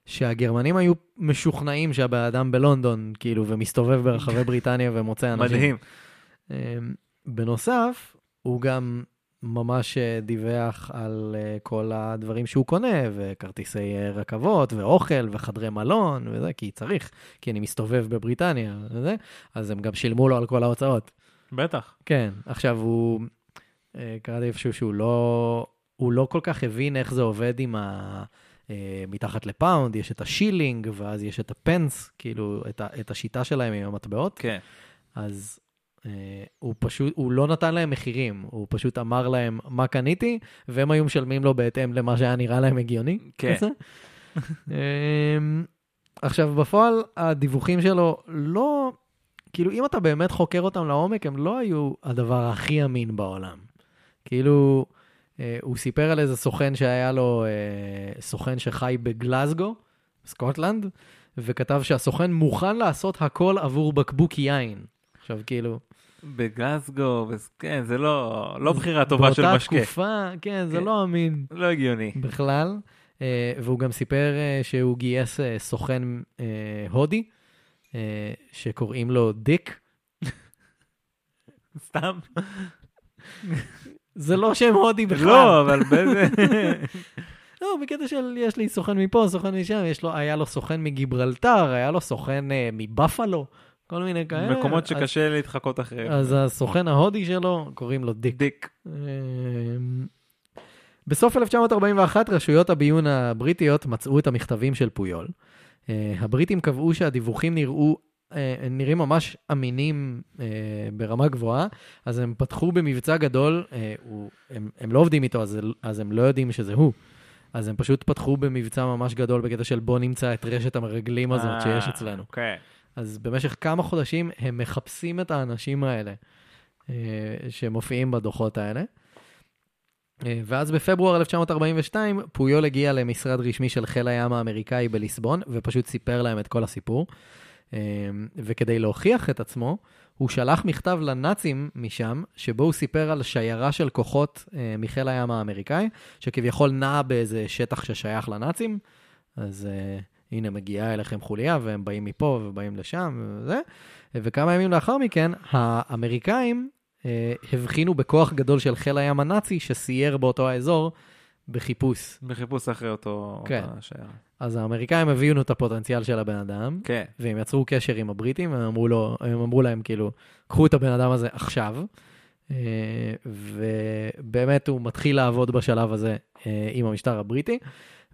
שהגרמנים היו משוכנעים שהבן אדם בלונדון, כאילו, ומסתובב ברחבי בריטניה ומוצא אנשים. מדהים. אמ, בנוסף, הוא גם ממש אה, דיווח על אה, כל הדברים שהוא קונה, וכרטיסי אה, רכבות, ואוכל, וחדרי מלון, וזה, כי צריך, כי אני מסתובב בבריטניה, וזה, אז הם גם שילמו לו על כל ההוצאות. בטח. כן, עכשיו הוא, קראתי איפשהו שהוא לא, הוא לא כל כך הבין איך זה עובד עם ה... מתחת לפאונד, יש את השילינג, ואז יש את הפנס, כאילו, את, ה, את השיטה שלהם עם המטבעות. כן. אז הוא פשוט, הוא לא נתן להם מחירים, הוא פשוט אמר להם מה קניתי, והם היו משלמים לו בהתאם למה שהיה נראה להם הגיוני. כן. אמ, עכשיו, בפועל, הדיווחים שלו לא, כאילו, אם אתה באמת חוקר אותם לעומק, הם לא היו הדבר הכי אמין בעולם. כאילו, אה, הוא סיפר על איזה סוכן שהיה לו, אה, סוכן שחי בגלזגו, סקוטלנד, וכתב שהסוכן מוכן לעשות הכל עבור בקבוק יין. עכשיו, כאילו, בגלסגו, כן, זה לא לא בחירה טובה של באותה משקה. תקופה, כן, זה כן. לא אמין. לא הגיוני. בכלל, אה, והוא גם סיפר אה, שהוא גייס אה, סוכן אה, הודי, אה, שקוראים לו דיק. [laughs] סתם. זה לא שם הודי בכלל. לא, אבל באיזה... [laughs] לא, בקטע של יש לי סוכן מפה, סוכן משם, יש לו, היה לו סוכן מגיברלטר, היה לו סוכן אה, מבפלו, כל מיני כאלה. מקומות אז- שקשה להתחקות אחריהם. אז הסוכן ההודי שלו, קוראים לו דיק. דיק. אמ, בסוף 1941 רשויות הביון הבריטיות מצאו את המכתבים של פויול. אה, הבריטים קבעו שהדיווחים נראו אה, נראים ממש אמינים אה, ברמה גבוהה, אז הם פתחו במבצע גדול, אה, הוא, הם, הם לא עובדים איתו, אז, אז הם לא יודעים שזה הוא. אז הם פשוט פתחו במבצע ממש גדול בקטע של בוא נמצא את רשת המרגלים הזאת אה, שיש אצלנו. אוקיי. אז במשך כמה חודשים הם מחפשים את האנשים האלה אה, שמופיעים בדוחות האלה. אה, ואז בפברואר 1942 פויול הגיע למשרד רשמי של חיל הים האמריקאי בליסבון ופשוט סיפר להם את כל הסיפור. אה, וכדי להוכיח את עצמו, הוא שלח מכתב לנאצים משם, שבו הוא סיפר על שיירה של כוחות מחיל הים האמריקאי, שכביכול נעה באיזה שטח ששייך לנאצים. אז הנה מגיעה אליכם חוליה, והם באים מפה ובאים לשם וזה. וכמה ימים לאחר מכן, האמריקאים אה, הבחינו בכוח גדול של חיל הים הנאצי שסייר באותו האזור בחיפוש. בחיפוש אחרי אותו... כן. שיירה. אז האמריקאים הבינו את הפוטנציאל של הבן אדם, כן. והם יצרו קשר עם הבריטים, הם אמרו, לו, הם אמרו להם כאילו, קחו את הבן אדם הזה עכשיו. אה, ובאמת הוא מתחיל לעבוד בשלב הזה אה, עם המשטר הבריטי.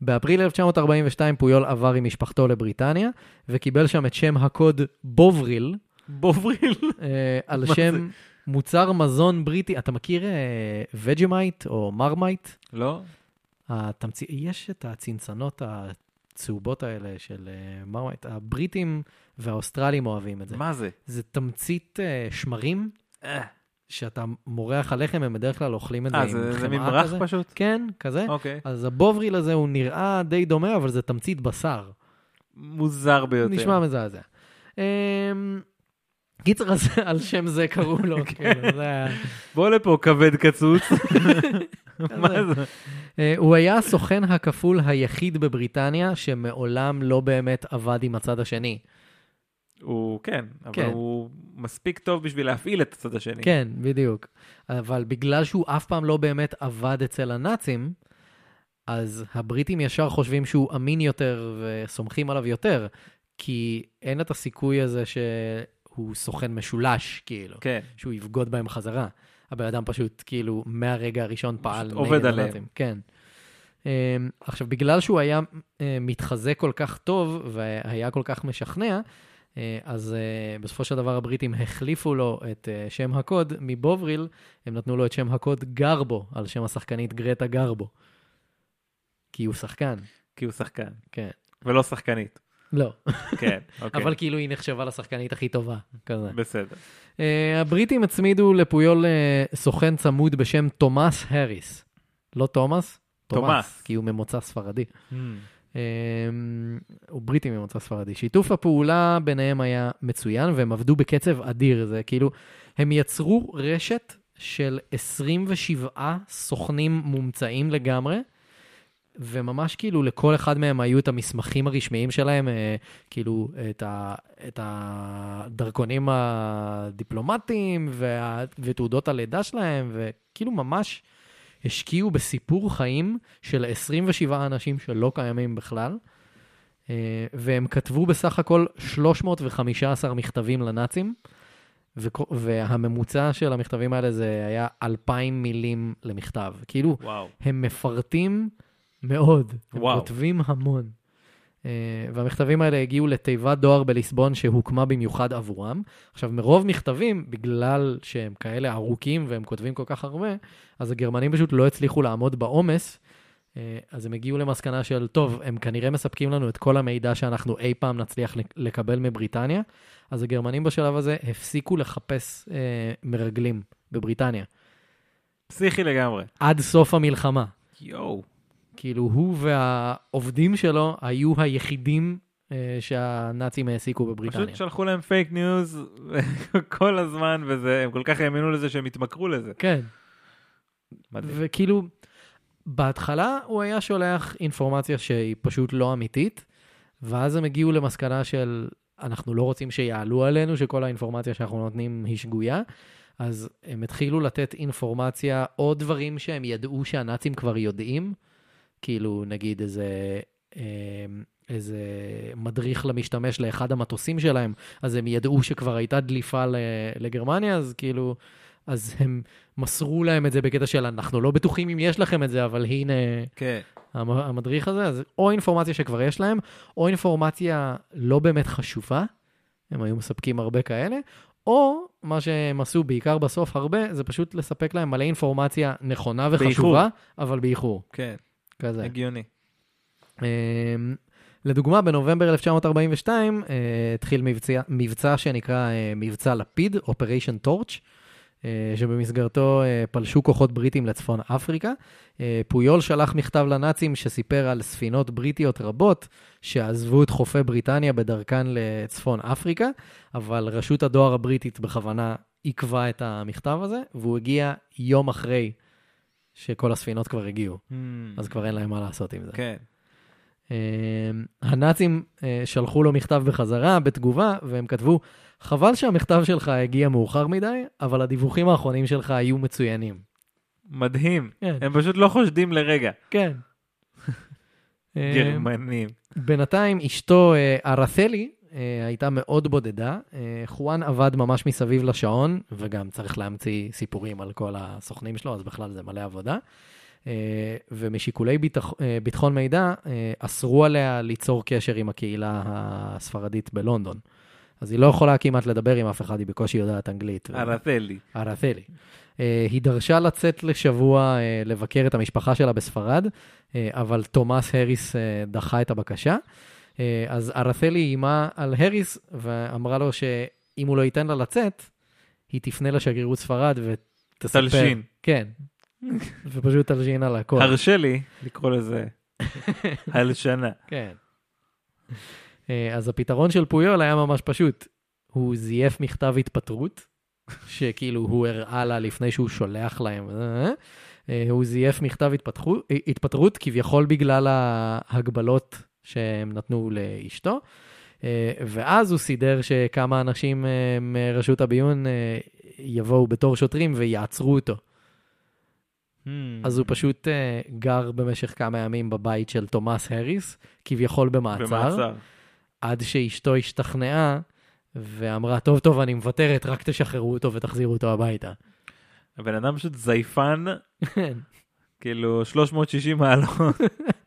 באפריל 1942 פויול עבר עם משפחתו לבריטניה, וקיבל שם את שם הקוד בובריל, בובריל. אה, על שם מוצר מזון בריטי. אתה מכיר וג'מייט או מרמייט? לא? התמציא, יש את הצנצנות הצהובות האלה של אה, מרמייט. הבריטים והאוסטרלים אוהבים את זה. מה זה? זה תמצית אה, שמרים, אה, שאתה מורח על לחם, הם בדרך כלל אוכלים את זה אה, עם זה זה חמאה ממרח כזה. פשוט? כן, כזה. אוקיי. אז הבובריל הזה הוא נראה די דומה, אבל זה תמצית בשר. מוזר ביותר. נשמע מזעזע. אמ, קיצר, אז [laughs] על שם זה קראו לו, כאילו, זה היה... בוא לפה, כבד קצוץ. [laughs] מה זה? אה, הוא היה הסוכן הכפול היחיד בבריטניה שמעולם לא באמת עבד עם הצד השני. הוא כן, אבל כן. הוא מספיק טוב בשביל להפעיל את הצד השני. כן, בדיוק. אבל בגלל שהוא אף פעם לא באמת עבד אצל הנאצים, אז הבריטים ישר חושבים שהוא אמין יותר וסומכים עליו יותר, כי אין את הסיכוי הזה שהוא סוכן משולש, כאילו, כן. שהוא יבגוד בהם חזרה. הבן אדם פשוט, כאילו, מהרגע הראשון פעל נגד עובד עליהם. הנאצים. כן. Um, עכשיו, בגלל שהוא היה uh, מתחזה כל כך טוב והיה כל כך משכנע, אז uh, בסופו של דבר הבריטים החליפו לו את uh, שם הקוד מבובריל, הם נתנו לו את שם הקוד גרבו, על שם השחקנית גרטה גרבו. כי הוא שחקן, כי הוא שחקן. כן. ולא שחקנית. לא, כן, [laughs] אוקיי. אבל כאילו היא נחשבה לשחקנית הכי טובה, כזה. בסדר. Uh, הבריטים הצמידו לפויול uh, סוכן צמוד בשם תומאס האריס. לא תומאס, תומאס. כי הוא ממוצא ספרדי. Um, הוא בריטי ממוצא ספרדי. שיתוף הפעולה ביניהם היה מצוין, והם עבדו בקצב אדיר. זה כאילו, הם יצרו רשת של 27 סוכנים מומצאים לגמרי, וממש כאילו לכל אחד מהם היו את המסמכים הרשמיים שלהם, אה, כאילו את, ה, את הדרכונים הדיפלומטיים וה, ותעודות הלידה שלהם, וכאילו ממש השקיעו בסיפור חיים של 27 אנשים שלא קיימים בכלל, אה, והם כתבו בסך הכל 315 מכתבים לנאצים. והממוצע של המכתבים האלה זה היה 2,000 מילים למכתב. כאילו, וואו. הם מפרטים מאוד, הם וואו. כותבים המון. Uh, והמכתבים האלה הגיעו לתיבת דואר בליסבון שהוקמה במיוחד עבורם. עכשיו, מרוב מכתבים, בגלל שהם כאלה ארוכים והם כותבים כל כך הרבה, אז הגרמנים פשוט לא הצליחו לעמוד בעומס, uh, אז הם הגיעו למסקנה של, טוב, הם כנראה מספקים לנו את כל המידע שאנחנו אי פעם נצליח לק- לקבל מבריטניה, אז הגרמנים בשלב הזה הפסיקו לחפש uh, מרגלים בבריטניה, פסיכי לגמרי. עד סוף המלחמה. יואו. כאילו, הוא והעובדים שלו היו היחידים אה, שהנאצים העסיקו בבריטניה. פשוט שלחו להם פייק ניוז [laughs] כל הזמן, וזה, הם כל כך האמינו לזה שהם התמכרו לזה. כן, מדהים. וכאילו, בהתחלה הוא היה שולח אינפורמציה שהיא פשוט לא אמיתית, ואז הם הגיעו למסקנה של, אנחנו לא רוצים שיעלו עלינו, שכל האינפורמציה שאנחנו נותנים היא שגויה, אז הם התחילו לתת אינפורמציה או דברים שהם ידעו שהנאצים כבר יודעים, כאילו נגיד איזה... אה, איזה מדריך למשתמש לאחד המטוסים שלהם, אז הם ידעו שכבר הייתה דליפה לגרמניה, אז כאילו, אז הם מסרו להם את זה בקטע של אנחנו לא בטוחים אם יש לכם את זה, אבל הנה כן. המ- המדריך הזה, אז או אינפורמציה שכבר יש להם, או אינפורמציה לא באמת חשובה, הם היו מספקים הרבה כאלה, או מה שהם עשו בעיקר בסוף הרבה, זה פשוט לספק להם מלא אינפורמציה נכונה וחשובה, אבל באיחור. כן, כזה. הגיוני. אמ, לדוגמה, בנובמבר 1942 אה, התחיל מבצע, מבצע שנקרא אה, מבצע לפיד, Operation Torch, אה, שבמסגרתו פלשו כוחות בריטים לצפון אפריקה. פויול שלח מכתב לנאצים שסיפר על ספינות בריטיות רבות שעזבו את חופי בריטניה בדרכן לצפון אפריקה, אבל רשות הדואר הבריטית בכוונה עיכבה את המכתב הזה, והוא הגיע יום אחרי שכל הספינות כבר הגיעו, אז כבר אין להם מה לעשות עם זה. כן. אה, הנאצים אה, שלחו לו מכתב בחזרה בתגובה, והם כתבו, חבל שהמכתב שלך הגיע מאוחר מדי, אבל הדיווחים האחרונים שלך היו מצוינים. מדהים. כן. הם פשוט לא חושדים לרגע. כן. [laughs] גרמנים. בינתיים אשתו ארתלי אה, הייתה מאוד בודדה. אה, חואן עבד ממש מסביב לשעון, וגם צריך להמציא סיפורים על כל הסוכנים שלו, אז בכלל זה מלא עבודה. אה, ומשיקולי ביטח, אה, ביטחון מידע, אה, אסרו עליה ליצור קשר עם הקהילה הספרדית בלונדון. אז היא לא יכולה כמעט לדבר עם אף אחד, היא בקושי יודעת אנגלית. ארתלי. ארתלי. אה, היא דרשה לצאת לשבוע אה, לבקר את המשפחה שלה בספרד, אה, אבל תומאס האריס אה, דחה את הבקשה. אה, אז ארתלי איימה על האריס ואמרה לו שאם הוא לא ייתן לה לצאת, היא תפנה לשגרירות ספרד ותספר. תלשין. כן. ופשוט תלשין על הכל. הרשה לי לקרוא לזה [laughs] הלשנה. כן. אה, אז הפתרון של פויול היה ממש פשוט. הוא זייף מכתב התפטרות, שכאילו הוא הראה לה לפני שהוא שולח להם. אה, הוא זייף מכתב התפתחות, התפטרות כביכול בגלל ההגבלות שהם נתנו לאשתו. אה, ואז הוא סידר שכמה אנשים אה, מרשות הביון אה, יבואו בתור שוטרים ויעצרו אותו. Hmm. אז הוא פשוט גר במשך כמה ימים בבית של תומאס האריס, כביכול במעצר. במעצר. עד שאשתו השתכנעה ואמרה, טוב, טוב, אני מוותרת, רק תשחררו אותו ותחזירו אותו הביתה. הבן אדם פשוט זייפן, [laughs] כאילו 360 מעלות. [laughs]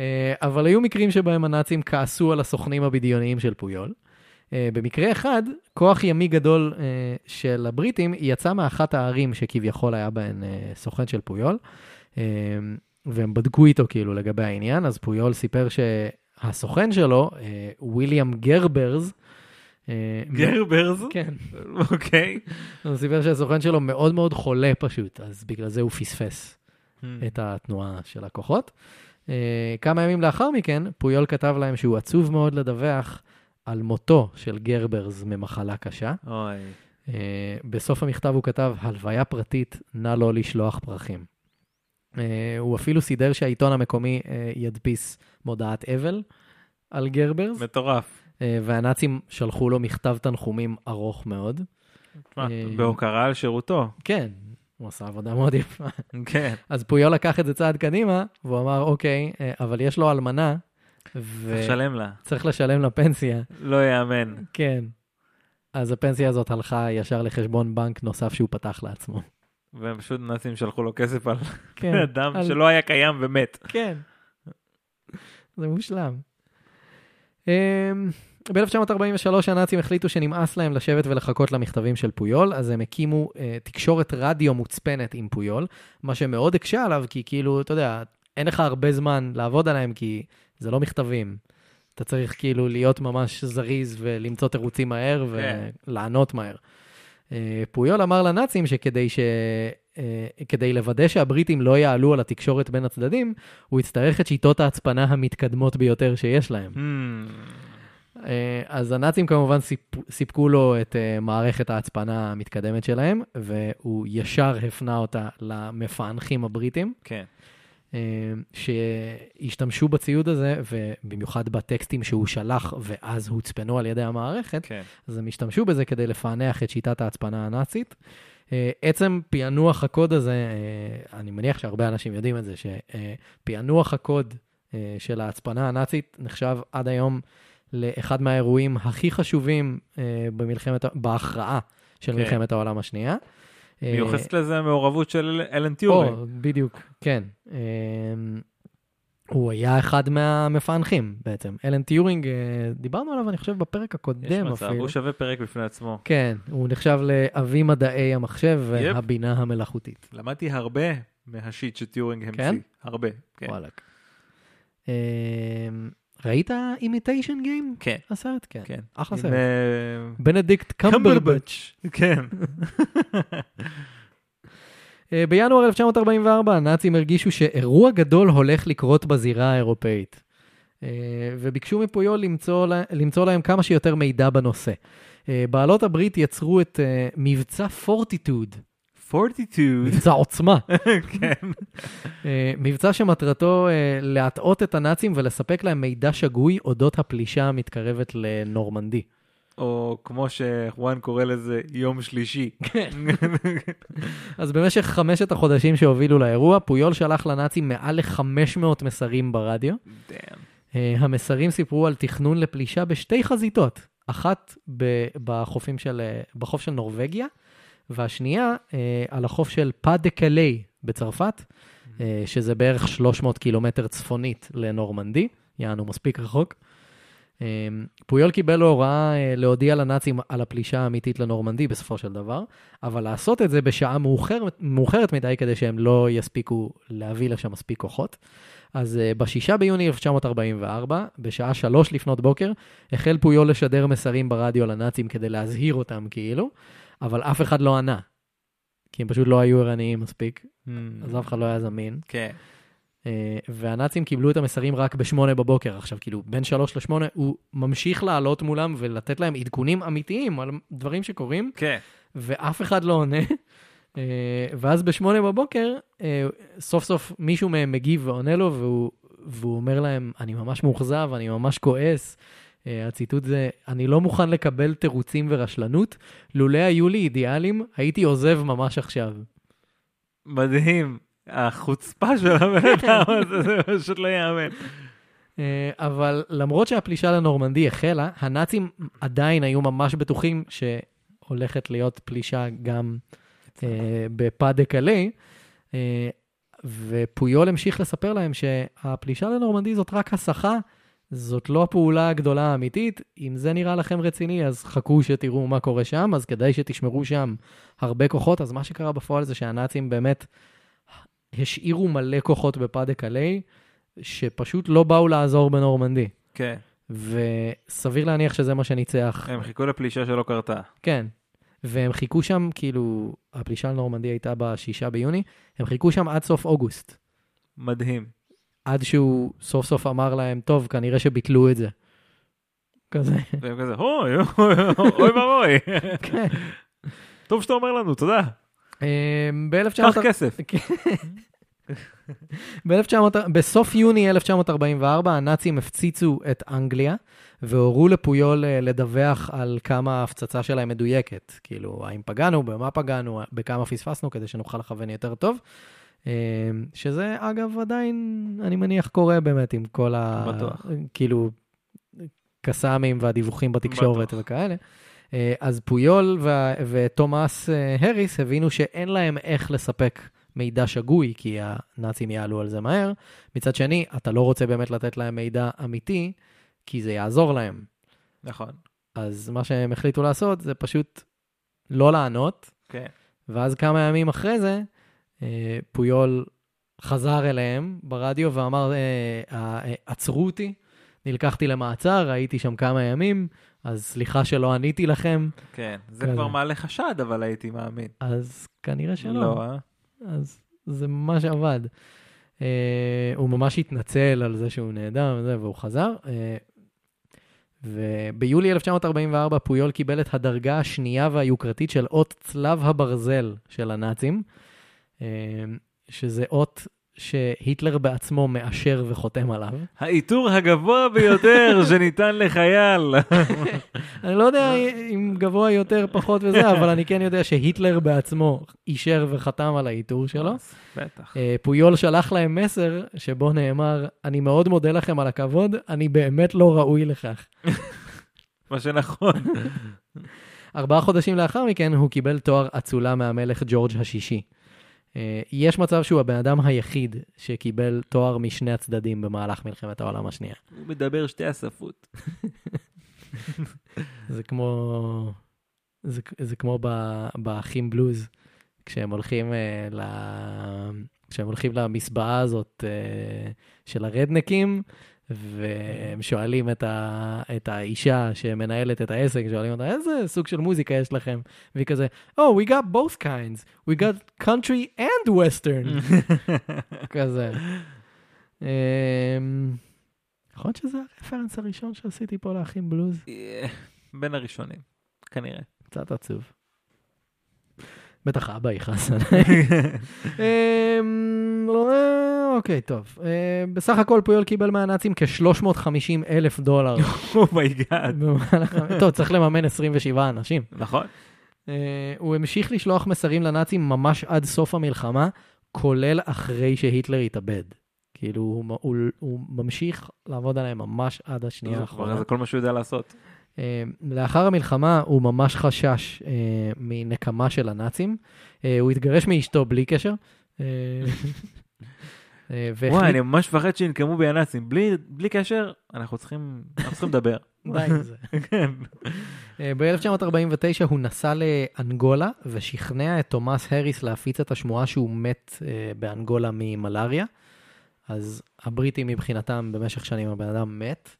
אה, אבל היו מקרים שבהם הנאצים כעסו על הסוכנים הבדיוניים של פויול. אה, במקרה אחד, כוח ימי גדול אה, של הבריטים יצא מאחת הערים שכביכול היה בהן סוכן של פויול, והם בדקו איתו כאילו לגבי העניין, אז פויול סיפר שהסוכן שלו, וויליאם גרברס, גרברס? כן, אוקיי. הוא סיפר שהסוכן שלו מאוד מאוד חולה פשוט, אז בגלל זה הוא פספס את התנועה של הכוחות. אה, כמה ימים לאחר מכן, פויול כתב להם שהוא עצוב מאוד לדווח על מותו של גרברס ממחלה קשה. אוי. אה, בסוף המכתב הוא כתב, הלוויה פרטית, נא לא לשלוח פרחים. אה, הוא אפילו סידר שהעיתון המקומי ידפיס מודעת אבל על גרברס, מטורף. והנאצים שלחו לו מכתב תנחומים ארוך מאוד. תשמע, בהוקרה על שירותו. כן, הוא עשה עבודה מאוד יפה. כן. אז פויול לקח את זה צעד קדימה, והוא אמר, אוקיי, אה, אבל יש לו אלמנה, תשלם לה. וצריך לשלם לה פנסיה. לא יאמן. כן. אז הפנסיה הזאת הלכה ישר לחשבון בנק נוסף שהוא פתח לעצמו. והם פשוט נאצים שלחו לו כסף על [laughs] כן, אדם על- שלא היה קיים ומת. כן. זה מושלם. אמ, ב-1943 הנאצים החליטו שנמאס להם לשבת ולחכות למכתבים של פויול, אז הם הקימו uh, תקשורת רדיו מוצפנת עם פויול, מה שמאוד הקשה עליו, כי כאילו, אתה יודע, אין לך הרבה זמן לעבוד עליהם, כי זה לא מכתבים. אתה צריך כאילו להיות ממש זריז ולמצוא תירוצים מהר כן. ולענות מהר. Uh, פויול אמר לנאצים שכדי ש... uh, כדי לוודא שהבריטים לא יעלו על התקשורת בין הצדדים, הוא יצטרך את שיטות ההצפנה המתקדמות ביותר שיש להם. Hmm. אה, אז הנאצים כמובן סיפ... סיפקו לו את אה, מערכת ההצפנה המתקדמת שלהם, והוא ישר הפנה אותה למפענחים הבריטים, כן. אה, שהשתמשו בציוד הזה, ובמיוחד בטקסטים שהוא שלח ואז הוצפנו על ידי המערכת, כן. אז הם השתמשו בזה כדי לפענח את שיטת ההצפנה הנאצית. עצם פענוח הקוד הזה, אני מניח שהרבה אנשים יודעים את זה, שפענוח הקוד של ההצפנה הנאצית נחשב עד היום לאחד מהאירועים הכי חשובים אה, במלחמת, בהכרעה של כן. מלחמת העולם השנייה. אה, מיוחסת לזה המעורבות של אלן טיורינג. בדיוק, כן. אה, הוא היה אחד מהמפענחים בעצם. אלן טיורינג, דיברנו עליו, אני חושב, בפרק יש הקודם מצב, אפילו. הוא שווה פרק בפני עצמו. כן, הוא נחשב לאבי מדעי המחשב yep. והבינה המלאכותית. למדתי הרבה מהשיט שטיורינג המציא. כן? הרבה, כן. וואלכ. ראית Imitation Game? כן, הסרט? כן. כן. אחלה עם, סרט. אה, בנדיקט קמברבץ'. כן. [laughs] אה, בינואר 1944 הנאצים הרגישו שאירוע גדול הולך לקרות בזירה האירופאית. אה, וביקשו מפויול למצוא, למצוא להם כמה שיותר מידע בנושא. אה, בעלות הברית יצרו את מבצע פורטיטוד, 42. מבצע עוצמה. [laughs] כן. אה, מבצע שמטרתו אה, להטעות את הנאצים ולספק להם מידע שגוי אודות הפלישה המתקרבת לנורמנדי. או כמו שחואן קורא לזה, יום שלישי. אז במשך חמשת החודשים שהובילו לאירוע, פויול שלח לנאצים מעל ל-500 מסרים ברדיו. דאם. אה, המסרים סיפרו על תכנון לפלישה בשתי חזיתות, אחת ב- בחופים של, בחוף של נורבגיה, והשנייה אה, על החוף של פא דה קלי בצרפת, אה, שזה בערך 300 קילומטר צפונית לנורמנדי, יענו מספיק רחוק. אה, פויול קיבל הוראה אה, להודיע לנאצים על הפלישה האמיתית לנורמנדי בסופו של דבר, אבל לעשות את זה בשעה מאוחרת, מאוחרת מדי כדי שהם לא יספיקו להביא לשם מספיק כוחות. אז uh, בשישה ביוני 1944, בשעה שלוש לפנות בוקר, החל פויול לשדר מסרים ברדיו לנאצים כדי להזהיר אותם כאילו, אבל אף אחד לא ענה. כי הם פשוט לא היו ערניים מספיק, אז אף אחד לא היה זמין. כן. Uh, והנאצים קיבלו את המסרים רק בשמונה בבוקר. עכשיו, כאילו, בין שלוש לשמונה, הוא ממשיך לעלות מולם ולתת להם עדכונים אמיתיים על דברים שקורים, כן. ואף אחד לא עונה. אה, ואז בשמונה בבוקר, אה, סוף סוף מישהו מהם מגיב ועונה לו, והוא, והוא אומר להם, אני ממש מאוכזב, אני ממש כועס. אה, הציטוט זה, אני לא מוכן לקבל תירוצים ורשלנות, לולא היו לי אידיאלים, הייתי עוזב ממש עכשיו. מדהים. החוצפה של הבן אדם [laughs] הזה, זה פשוט לא ייאמן. אה, אבל למרות שהפלישה לנורמנדי החלה, הנאצים עדיין היו ממש בטוחים שהולכת להיות פלישה גם אה, בפא דה קלי, אה, ופויול המשיך לספר להם שהפלישה לנורמנדי זאת רק הסחה, זאת לא הפעולה הגדולה האמיתית. אם זה נראה לכם רציני, אז חכו שתראו מה קורה שם, אז כדאי שתשמרו שם הרבה כוחות. אז מה שקרה בפועל זה שהנאצים באמת השאירו מלא כוחות בפא דה שפשוט לא באו לעזור בנורמנדי. כן. וסביר להניח שזה מה שניצח. הם חיכו לפלישה שלא קרתה. כן. והם חיכו שם, כאילו, הפלישה לנורמנדי הייתה בשישה ביוני, הם חיכו שם עד סוף אוגוסט. מדהים. עד שהוא סוף סוף אמר להם, טוב, כנראה שביטלו את זה. כזה. והם כזה, אוי, אוי, ואבוי. [laughs] כן. טוב שאתה אומר לנו, תודה. ב-19... קח כסף. [laughs] ב-1900, בסוף יוני 1944 הנאצים הפציצו את אנגליה והורו לפויול אה, לדווח על כמה ההפצצה שלהם מדויקת. כאילו, האם פגענו, במה פגענו, בכמה פספסנו, כדי שנוכל לכוון יותר טוב. אה, שזה, אגב, עדיין, אני מניח, קורה באמת עם כל ה... בטוח. כאילו, קסאמים והדיווחים בתקשורת בטוח. וכאלה. אה, אז פויול ו- ותומאס אה, הריס הבינו שאין להם איך לספק מידע שגוי, כי הנאצים יעלו על זה מהר. מצד שני, אתה לא רוצה באמת לתת להם מידע אמיתי, כי זה יעזור להם. נכון. אז מה שהם החליטו לעשות זה פשוט לא לענות, כן. ואז כמה ימים אחרי זה, פויול חזר אליהם ברדיו ואמר, אה, אה, עצרו אותי, נלקחתי למעצר, הייתי שם כמה ימים, אז סליחה שלא עניתי לכם, כן. זה כזה. כבר מעלה חשד, אבל הייתי מאמין. אז כנראה שלא. לא, אה? אז זה ממש עבד. Uh, הוא ממש התנצל על זה שהוא נעדר וזה, והוא חזר. Uh, וביולי 1944 פויול קיבל את הדרגה השנייה והיוקרתית של אות צלב הברזל של הנאצים, שזה אות שהיטלר בעצמו מאשר וחותם עליו. העיטור הגבוה ביותר [laughs] שניתן לחייל. [laughs] אני לא יודע אם גבוה יותר, פחות וזה, אבל אני כן יודע שהיטלר בעצמו אישר וחתם על העיטור שלו. בטח. אה, פויול שלח להם מסר שבו נאמר, אני מאוד מודה לכם על הכבוד, אני באמת לא ראוי לכך. [laughs] מה שנכון. ארבעה חודשים לאחר מכן הוא קיבל תואר אצולה מהמלך ג'ורג' השישי. אה, יש מצב שהוא הבן אדם היחיד שקיבל תואר משני הצדדים במהלך מלחמת העולם השנייה. הוא מדבר שתי השפות. [laughs] זה כמו, זה, זה כמו ב- באחים בלוז, כשהם הולכים, אה, ל... כשהם הולכים למסבעה הזאת אה, של הרדנקים, והם שואלים את, ה... את האישה שמנהלת את העסק, שואלים אותה, איזה סוג של מוזיקה יש לכם? והיא כזה, Oh, we got both kinds. We got country and western. [laughs] כזה. אמ, יכול להיות שזה הרפרנס הראשון שעשיתי פה לאחים בלוז? אה, בין הראשונים, כנראה. קצת עצוב. בטח אבא יכעס [laughs] עליי. אמ, לא, אוקיי, טוב. אמ, בסך הכל פויול קיבל מהנאצים כ-350 אלף דולר. oh my god. טוב, צריך לממן 27 אנשים. נכון? אה, הוא המשיך לשלוח מסרים לנאצים ממש עד סוף המלחמה, כולל אחרי שהיטלר התאבד. כאילו, הוא, הוא, הוא ממשיך לעבוד עליהם ממש עד השנייה זה האחרונה. זה כל מה שהוא יודע לעשות. אה, לאחר המלחמה הוא ממש חשש אה, מנקמה של הנאצים. אה, הוא התגרש מאשתו בלי קשר. והחליט- וואי, אני ממש מפחד שינקמו בי הנאצים. בלי בלי קשר, אנחנו צריכים אנחנו צריכים לדבר. [laughs] די עם זה. כן. ב-1949 הוא נסע לאנגולה ושכנע את תומאס הריס להפיץ את השמועה שהוא מת באנגולה ממלאריה. אז הבריטים מבחינתם במשך שנים הבן אדם מת.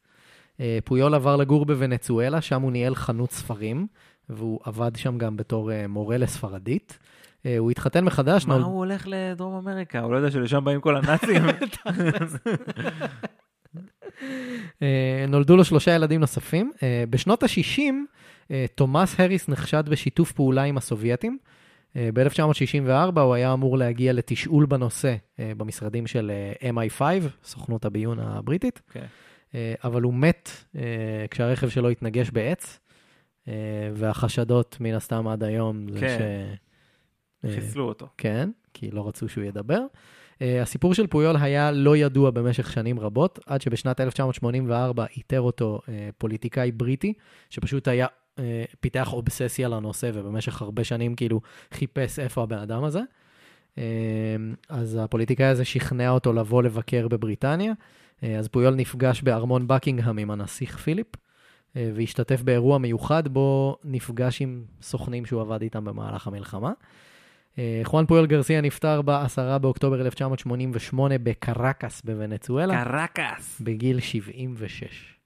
אה, פויול עבר לגור בוונצואלה, שם הוא ניהל חנות ספרים, והוא עבד שם גם בתור אה, מורה לספרדית. אה, הוא התחתן מחדש, מה הוא הולך לדרום אמריקה? הוא לא יודע שלשם באים כל הנאצים? [laughs] נולדו לו שלושה ילדים נוספים. בשנות ה-60, תומאס הריס נחשד בשיתוף פעולה עם הסובייטים. אה, ב-1964 הוא היה אמור להגיע לתשאול בנושא במשרדים של אה, MI5, סוכנות הביון הבריטית, כן. אה, אבל הוא מת אה, כשהרכב שלו התנגש בעץ, אה, והחשדות מן הסתם עד היום זה כן. ש... חיסלו אותו. כן, כי לא רצו שהוא ידבר. הסיפור של פויול היה לא ידוע במשך שנים רבות, עד שבשנת 1984 איתר אותו פוליטיקאי בריטי, שפשוט היה, פיתח אובססיה לנושא, ובמשך הרבה שנים כאילו חיפש איפה הבן אדם הזה. Uh, אז הפוליטיקאי הזה שכנע אותו לבוא לבקר בבריטניה. Uh, אז פויול נפגש בארמון בקינגהם עם הנסיך פיליפ, uh, והשתתף באירוע מיוחד בו נפגש עם סוכנים שהוא עבד איתם במהלך המלחמה. אה, חואן פויול גרסיה נפטר ב-10 באוקטובר 1988 בקרקס בוונצואלה, קרקס. בגיל 76.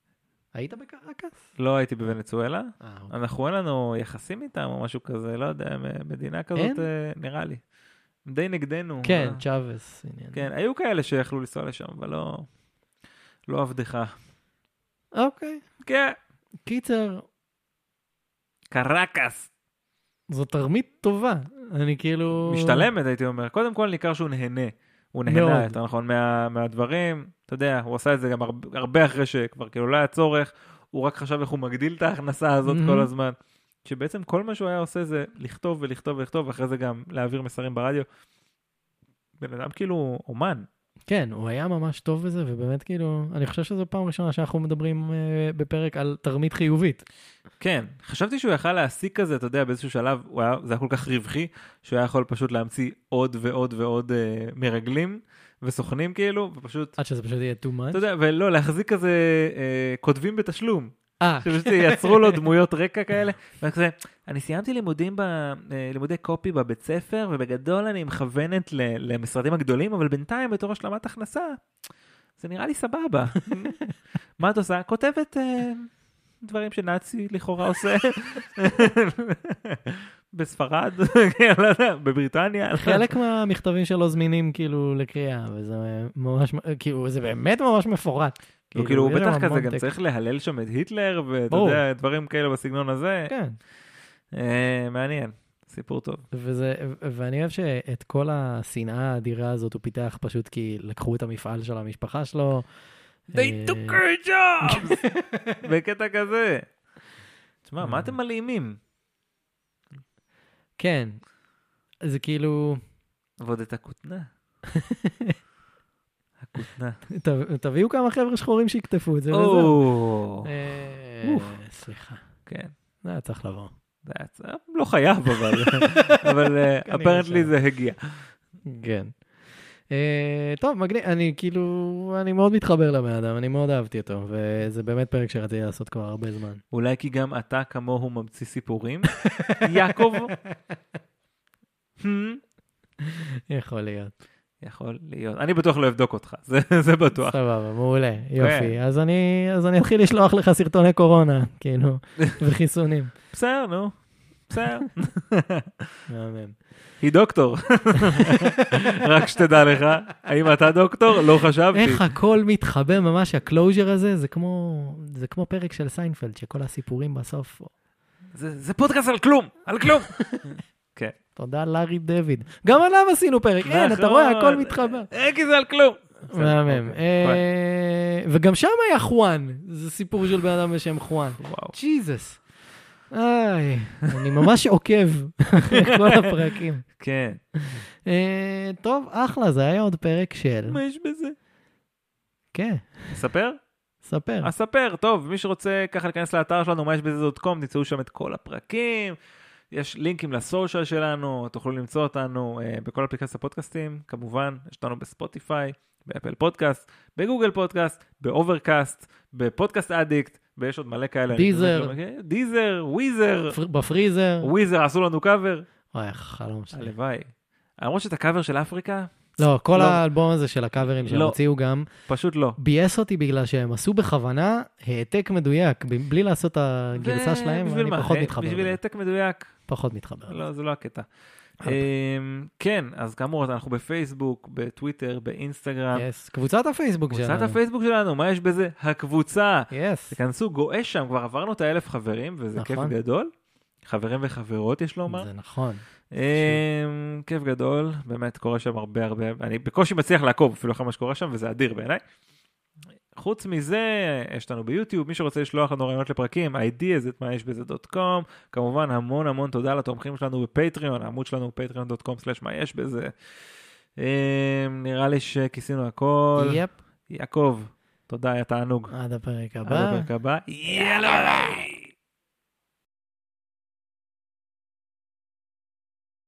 היית בקרקס? לא הייתי בוונצואלה. אה, אנחנו אין לנו יחסים איתם או משהו כזה, לא יודע, מדינה כזאת, אין? אה, נראה לי. די נגדנו. כן, אה, צ'אבס. כן, היו כאלה שיכלו לנסוע לשם, אבל לא... לא עבדך. אוקיי. כן. קיצר, קרקס. זו תרמית טובה. אני כאילו... משתלמת, הייתי אומר. קודם כל ניכר שהוא נהנה. הוא. נהנה, יותר נכון, מה, מהדברים. אתה יודע, הוא עשה את זה גם הרבה, הרבה אחרי שכבר כאילו לא היה צורך. הוא רק חשב איך הוא מגדיל את ההכנסה הזאת מהמם. כל הזמן. שבעצם כל מה שהוא היה עושה זה לכתוב ולכתוב ולכתוב, ואחרי זה גם להעביר מסרים ברדיו. בן אדם כאילו אומן. כן, הוא היה ממש טוב בזה, ובאמת כאילו, אני חושב שזו פעם ראשונה שאנחנו מדברים אה, בפרק על תרמית חיובית. כן, חשבתי שהוא יכל להעסיק כזה, אתה יודע, באיזשהו שלב, היה, זה היה כל כך רווחי, שהוא היה יכול פשוט להמציא עוד ועוד ועוד אה, מרגלים וסוכנים כאילו, ופשוט, עד שזה פשוט יהיה too much. אתה יודע, ולא, להחזיק כזה אה, כותבים בתשלום, אה, ייצרו לו דמויות רקע כאלה, וכזה, אני סיימתי לימודים, ב, אה, לימודי קופי בבית ספר, ובגדול אני מכוונת ל, למשרדים הגדולים, אבל בינתיים בתור השלמת הכנסה, זה נראה לי סבבה. [laughs] מה את עושה? כותבת אה, דברים שנאצי לכאורה עושה. בספרד, כן, לא בבריטניה. חלק מהמכתבים שלו זמינים כאילו לקריאה, וזה ממש, כאילו, זה באמת ממש מפורט. הוא כאילו, הוא יש שם בטח כזה גם. צריך להלל שם את היטלר, ואתה. יודע, דברים כאלה בסגנון הזה. כן, אה, מעניין, סיפור טוב. וזה, ואני אוהב שאת כל השנאה האדירה הזאת הוא פיתח פשוט כי לקחו את המפעל של המשפחה שלו. They אה, took her jobs! [laughs] בקטע כזה. תשמע, אה. מה אתם מלאימים? כן, זה כאילו, ועוד את הכותנה. [laughs] הכותנה. ת- תביאו כמה חבר'ה שחורים שיקטפו את זה וזהו. אה. סליחה, כן. זה היה צריך לבוא. זה היה צ- לא חייב, אבל [laughs] אבל כנראה אפרנטלי שלא. זה הגיע. כן. אה, טוב, מגניב, אני כאילו, אני מאוד מתחבר לבן אדם, אני מאוד אהבתי אותו, וזה באמת פרק שרציתי לעשות כבר הרבה זמן. אולי כי גם אתה כמוהו ממציא סיפורים? [laughs] יעקב? [laughs] יכול להיות. יכול להיות. אני בטוח לא אבדוק אותך, זה, זה בטוח. סבבה, מעולה, כן. יופי. אז אני, אז אני אתחיל לשלוח לך סרטוני קורונה, כאילו, [laughs] וחיסונים. בסדר, נו. בסדר. [laughs] מהמם. היא דוקטור. [laughs] רק שתדע לך, האם אתה דוקטור? לא חשבתי. איך הכל מתחבר ממש, ה closure הזה, זה כמו, זה כמו פרק של סיינפלד, שכל הסיפורים בסוף. זה, זה פודקאסט על כלום, על כלום. [laughs] כן. תודה לארי דויד. גם עליו עשינו פרק, אין, אתה רואה, נכון. הכל מתחבר. אה, כי זה על כלום. מהמם. אוקיי, אה, וגם שם היה חואן, זה סיפור של בן אדם בשם חואן. וואו. ג'יזוס. איי, אני ממש עוקב אחרי [laughs] כל הפרקים. כן. אה, טוב, אחלה, זה היה עוד פרק של... מה יש בזה? כן, ספר? ספר. אספר, טוב, מי שרוצה ככה להיכנס לאתר שלנו, מה יש בזה dot com, תמצאו שם את כל הפרקים, יש לינקים ל social שלנו, תוכלו למצוא אותנו אה, בכל אפליקציה פודקאסטים, כמובן, יש אותנו בספוטיפיי, באפל פודקאסט, בגוגל פודקאסט, באוברקאסט, ב Podcast Addict, ויש עוד מלא כאלה. Deezer. לא. Deezer, Weezer, פר- בפריזר. Weezer עשו לנו קאבר, וואי, איך החלום שלי. הלוואי. למרות שאת הקאבר של אפריקה, לא, כל לא. האלבום הזה של הקאברים שהם לא. הוציאו גם, פשוט לא. ביאס אותי בגלל שהם עשו בכוונה העתק מדויק, בלי לעשות את הגרסה ו- שלהם, אני מה? פחות אה, מתחבר. בשביל. העתק מדויק, פחות מתחבר. לא, זה לא הקטע. אמ, כן, אז כאמור, אנחנו בפייסבוק, בטוויטר, באינסטגרם. yes, קבוצת הפייסבוק שלנו. קבוצת הפייסבוק שלנו, מה יש בזה? הקבוצה. yes. תיכנסו, גועש שם, כבר עברנו את האלף חברים, וזה כיף נכון. גדול. חברים וחברות, יש לומר. זה נכון. אמ, כיף גדול, באמת קורה שם הרבה הרבה, אני בקושי מצליח לעקוב אפילו אחרי מה שקורה שם, וזה אדיר בעיניי. חוץ מזה, יש לנו ביוטיוב, מי שרוצה לשלוח לנו רעיונות לפרקים, ideas את מה יש בזה דוט קום, כמובן המון המון תודה לתומכים שלנו בפטריון, העמוד שלנו patreon.com/ מה יש בזה. אמ, נראה לי שכיסינו הכל. יפ. יעקב, תודה, היה תענוג. עד הפרק עד הבא. הפרק הבא. יאללה ביי.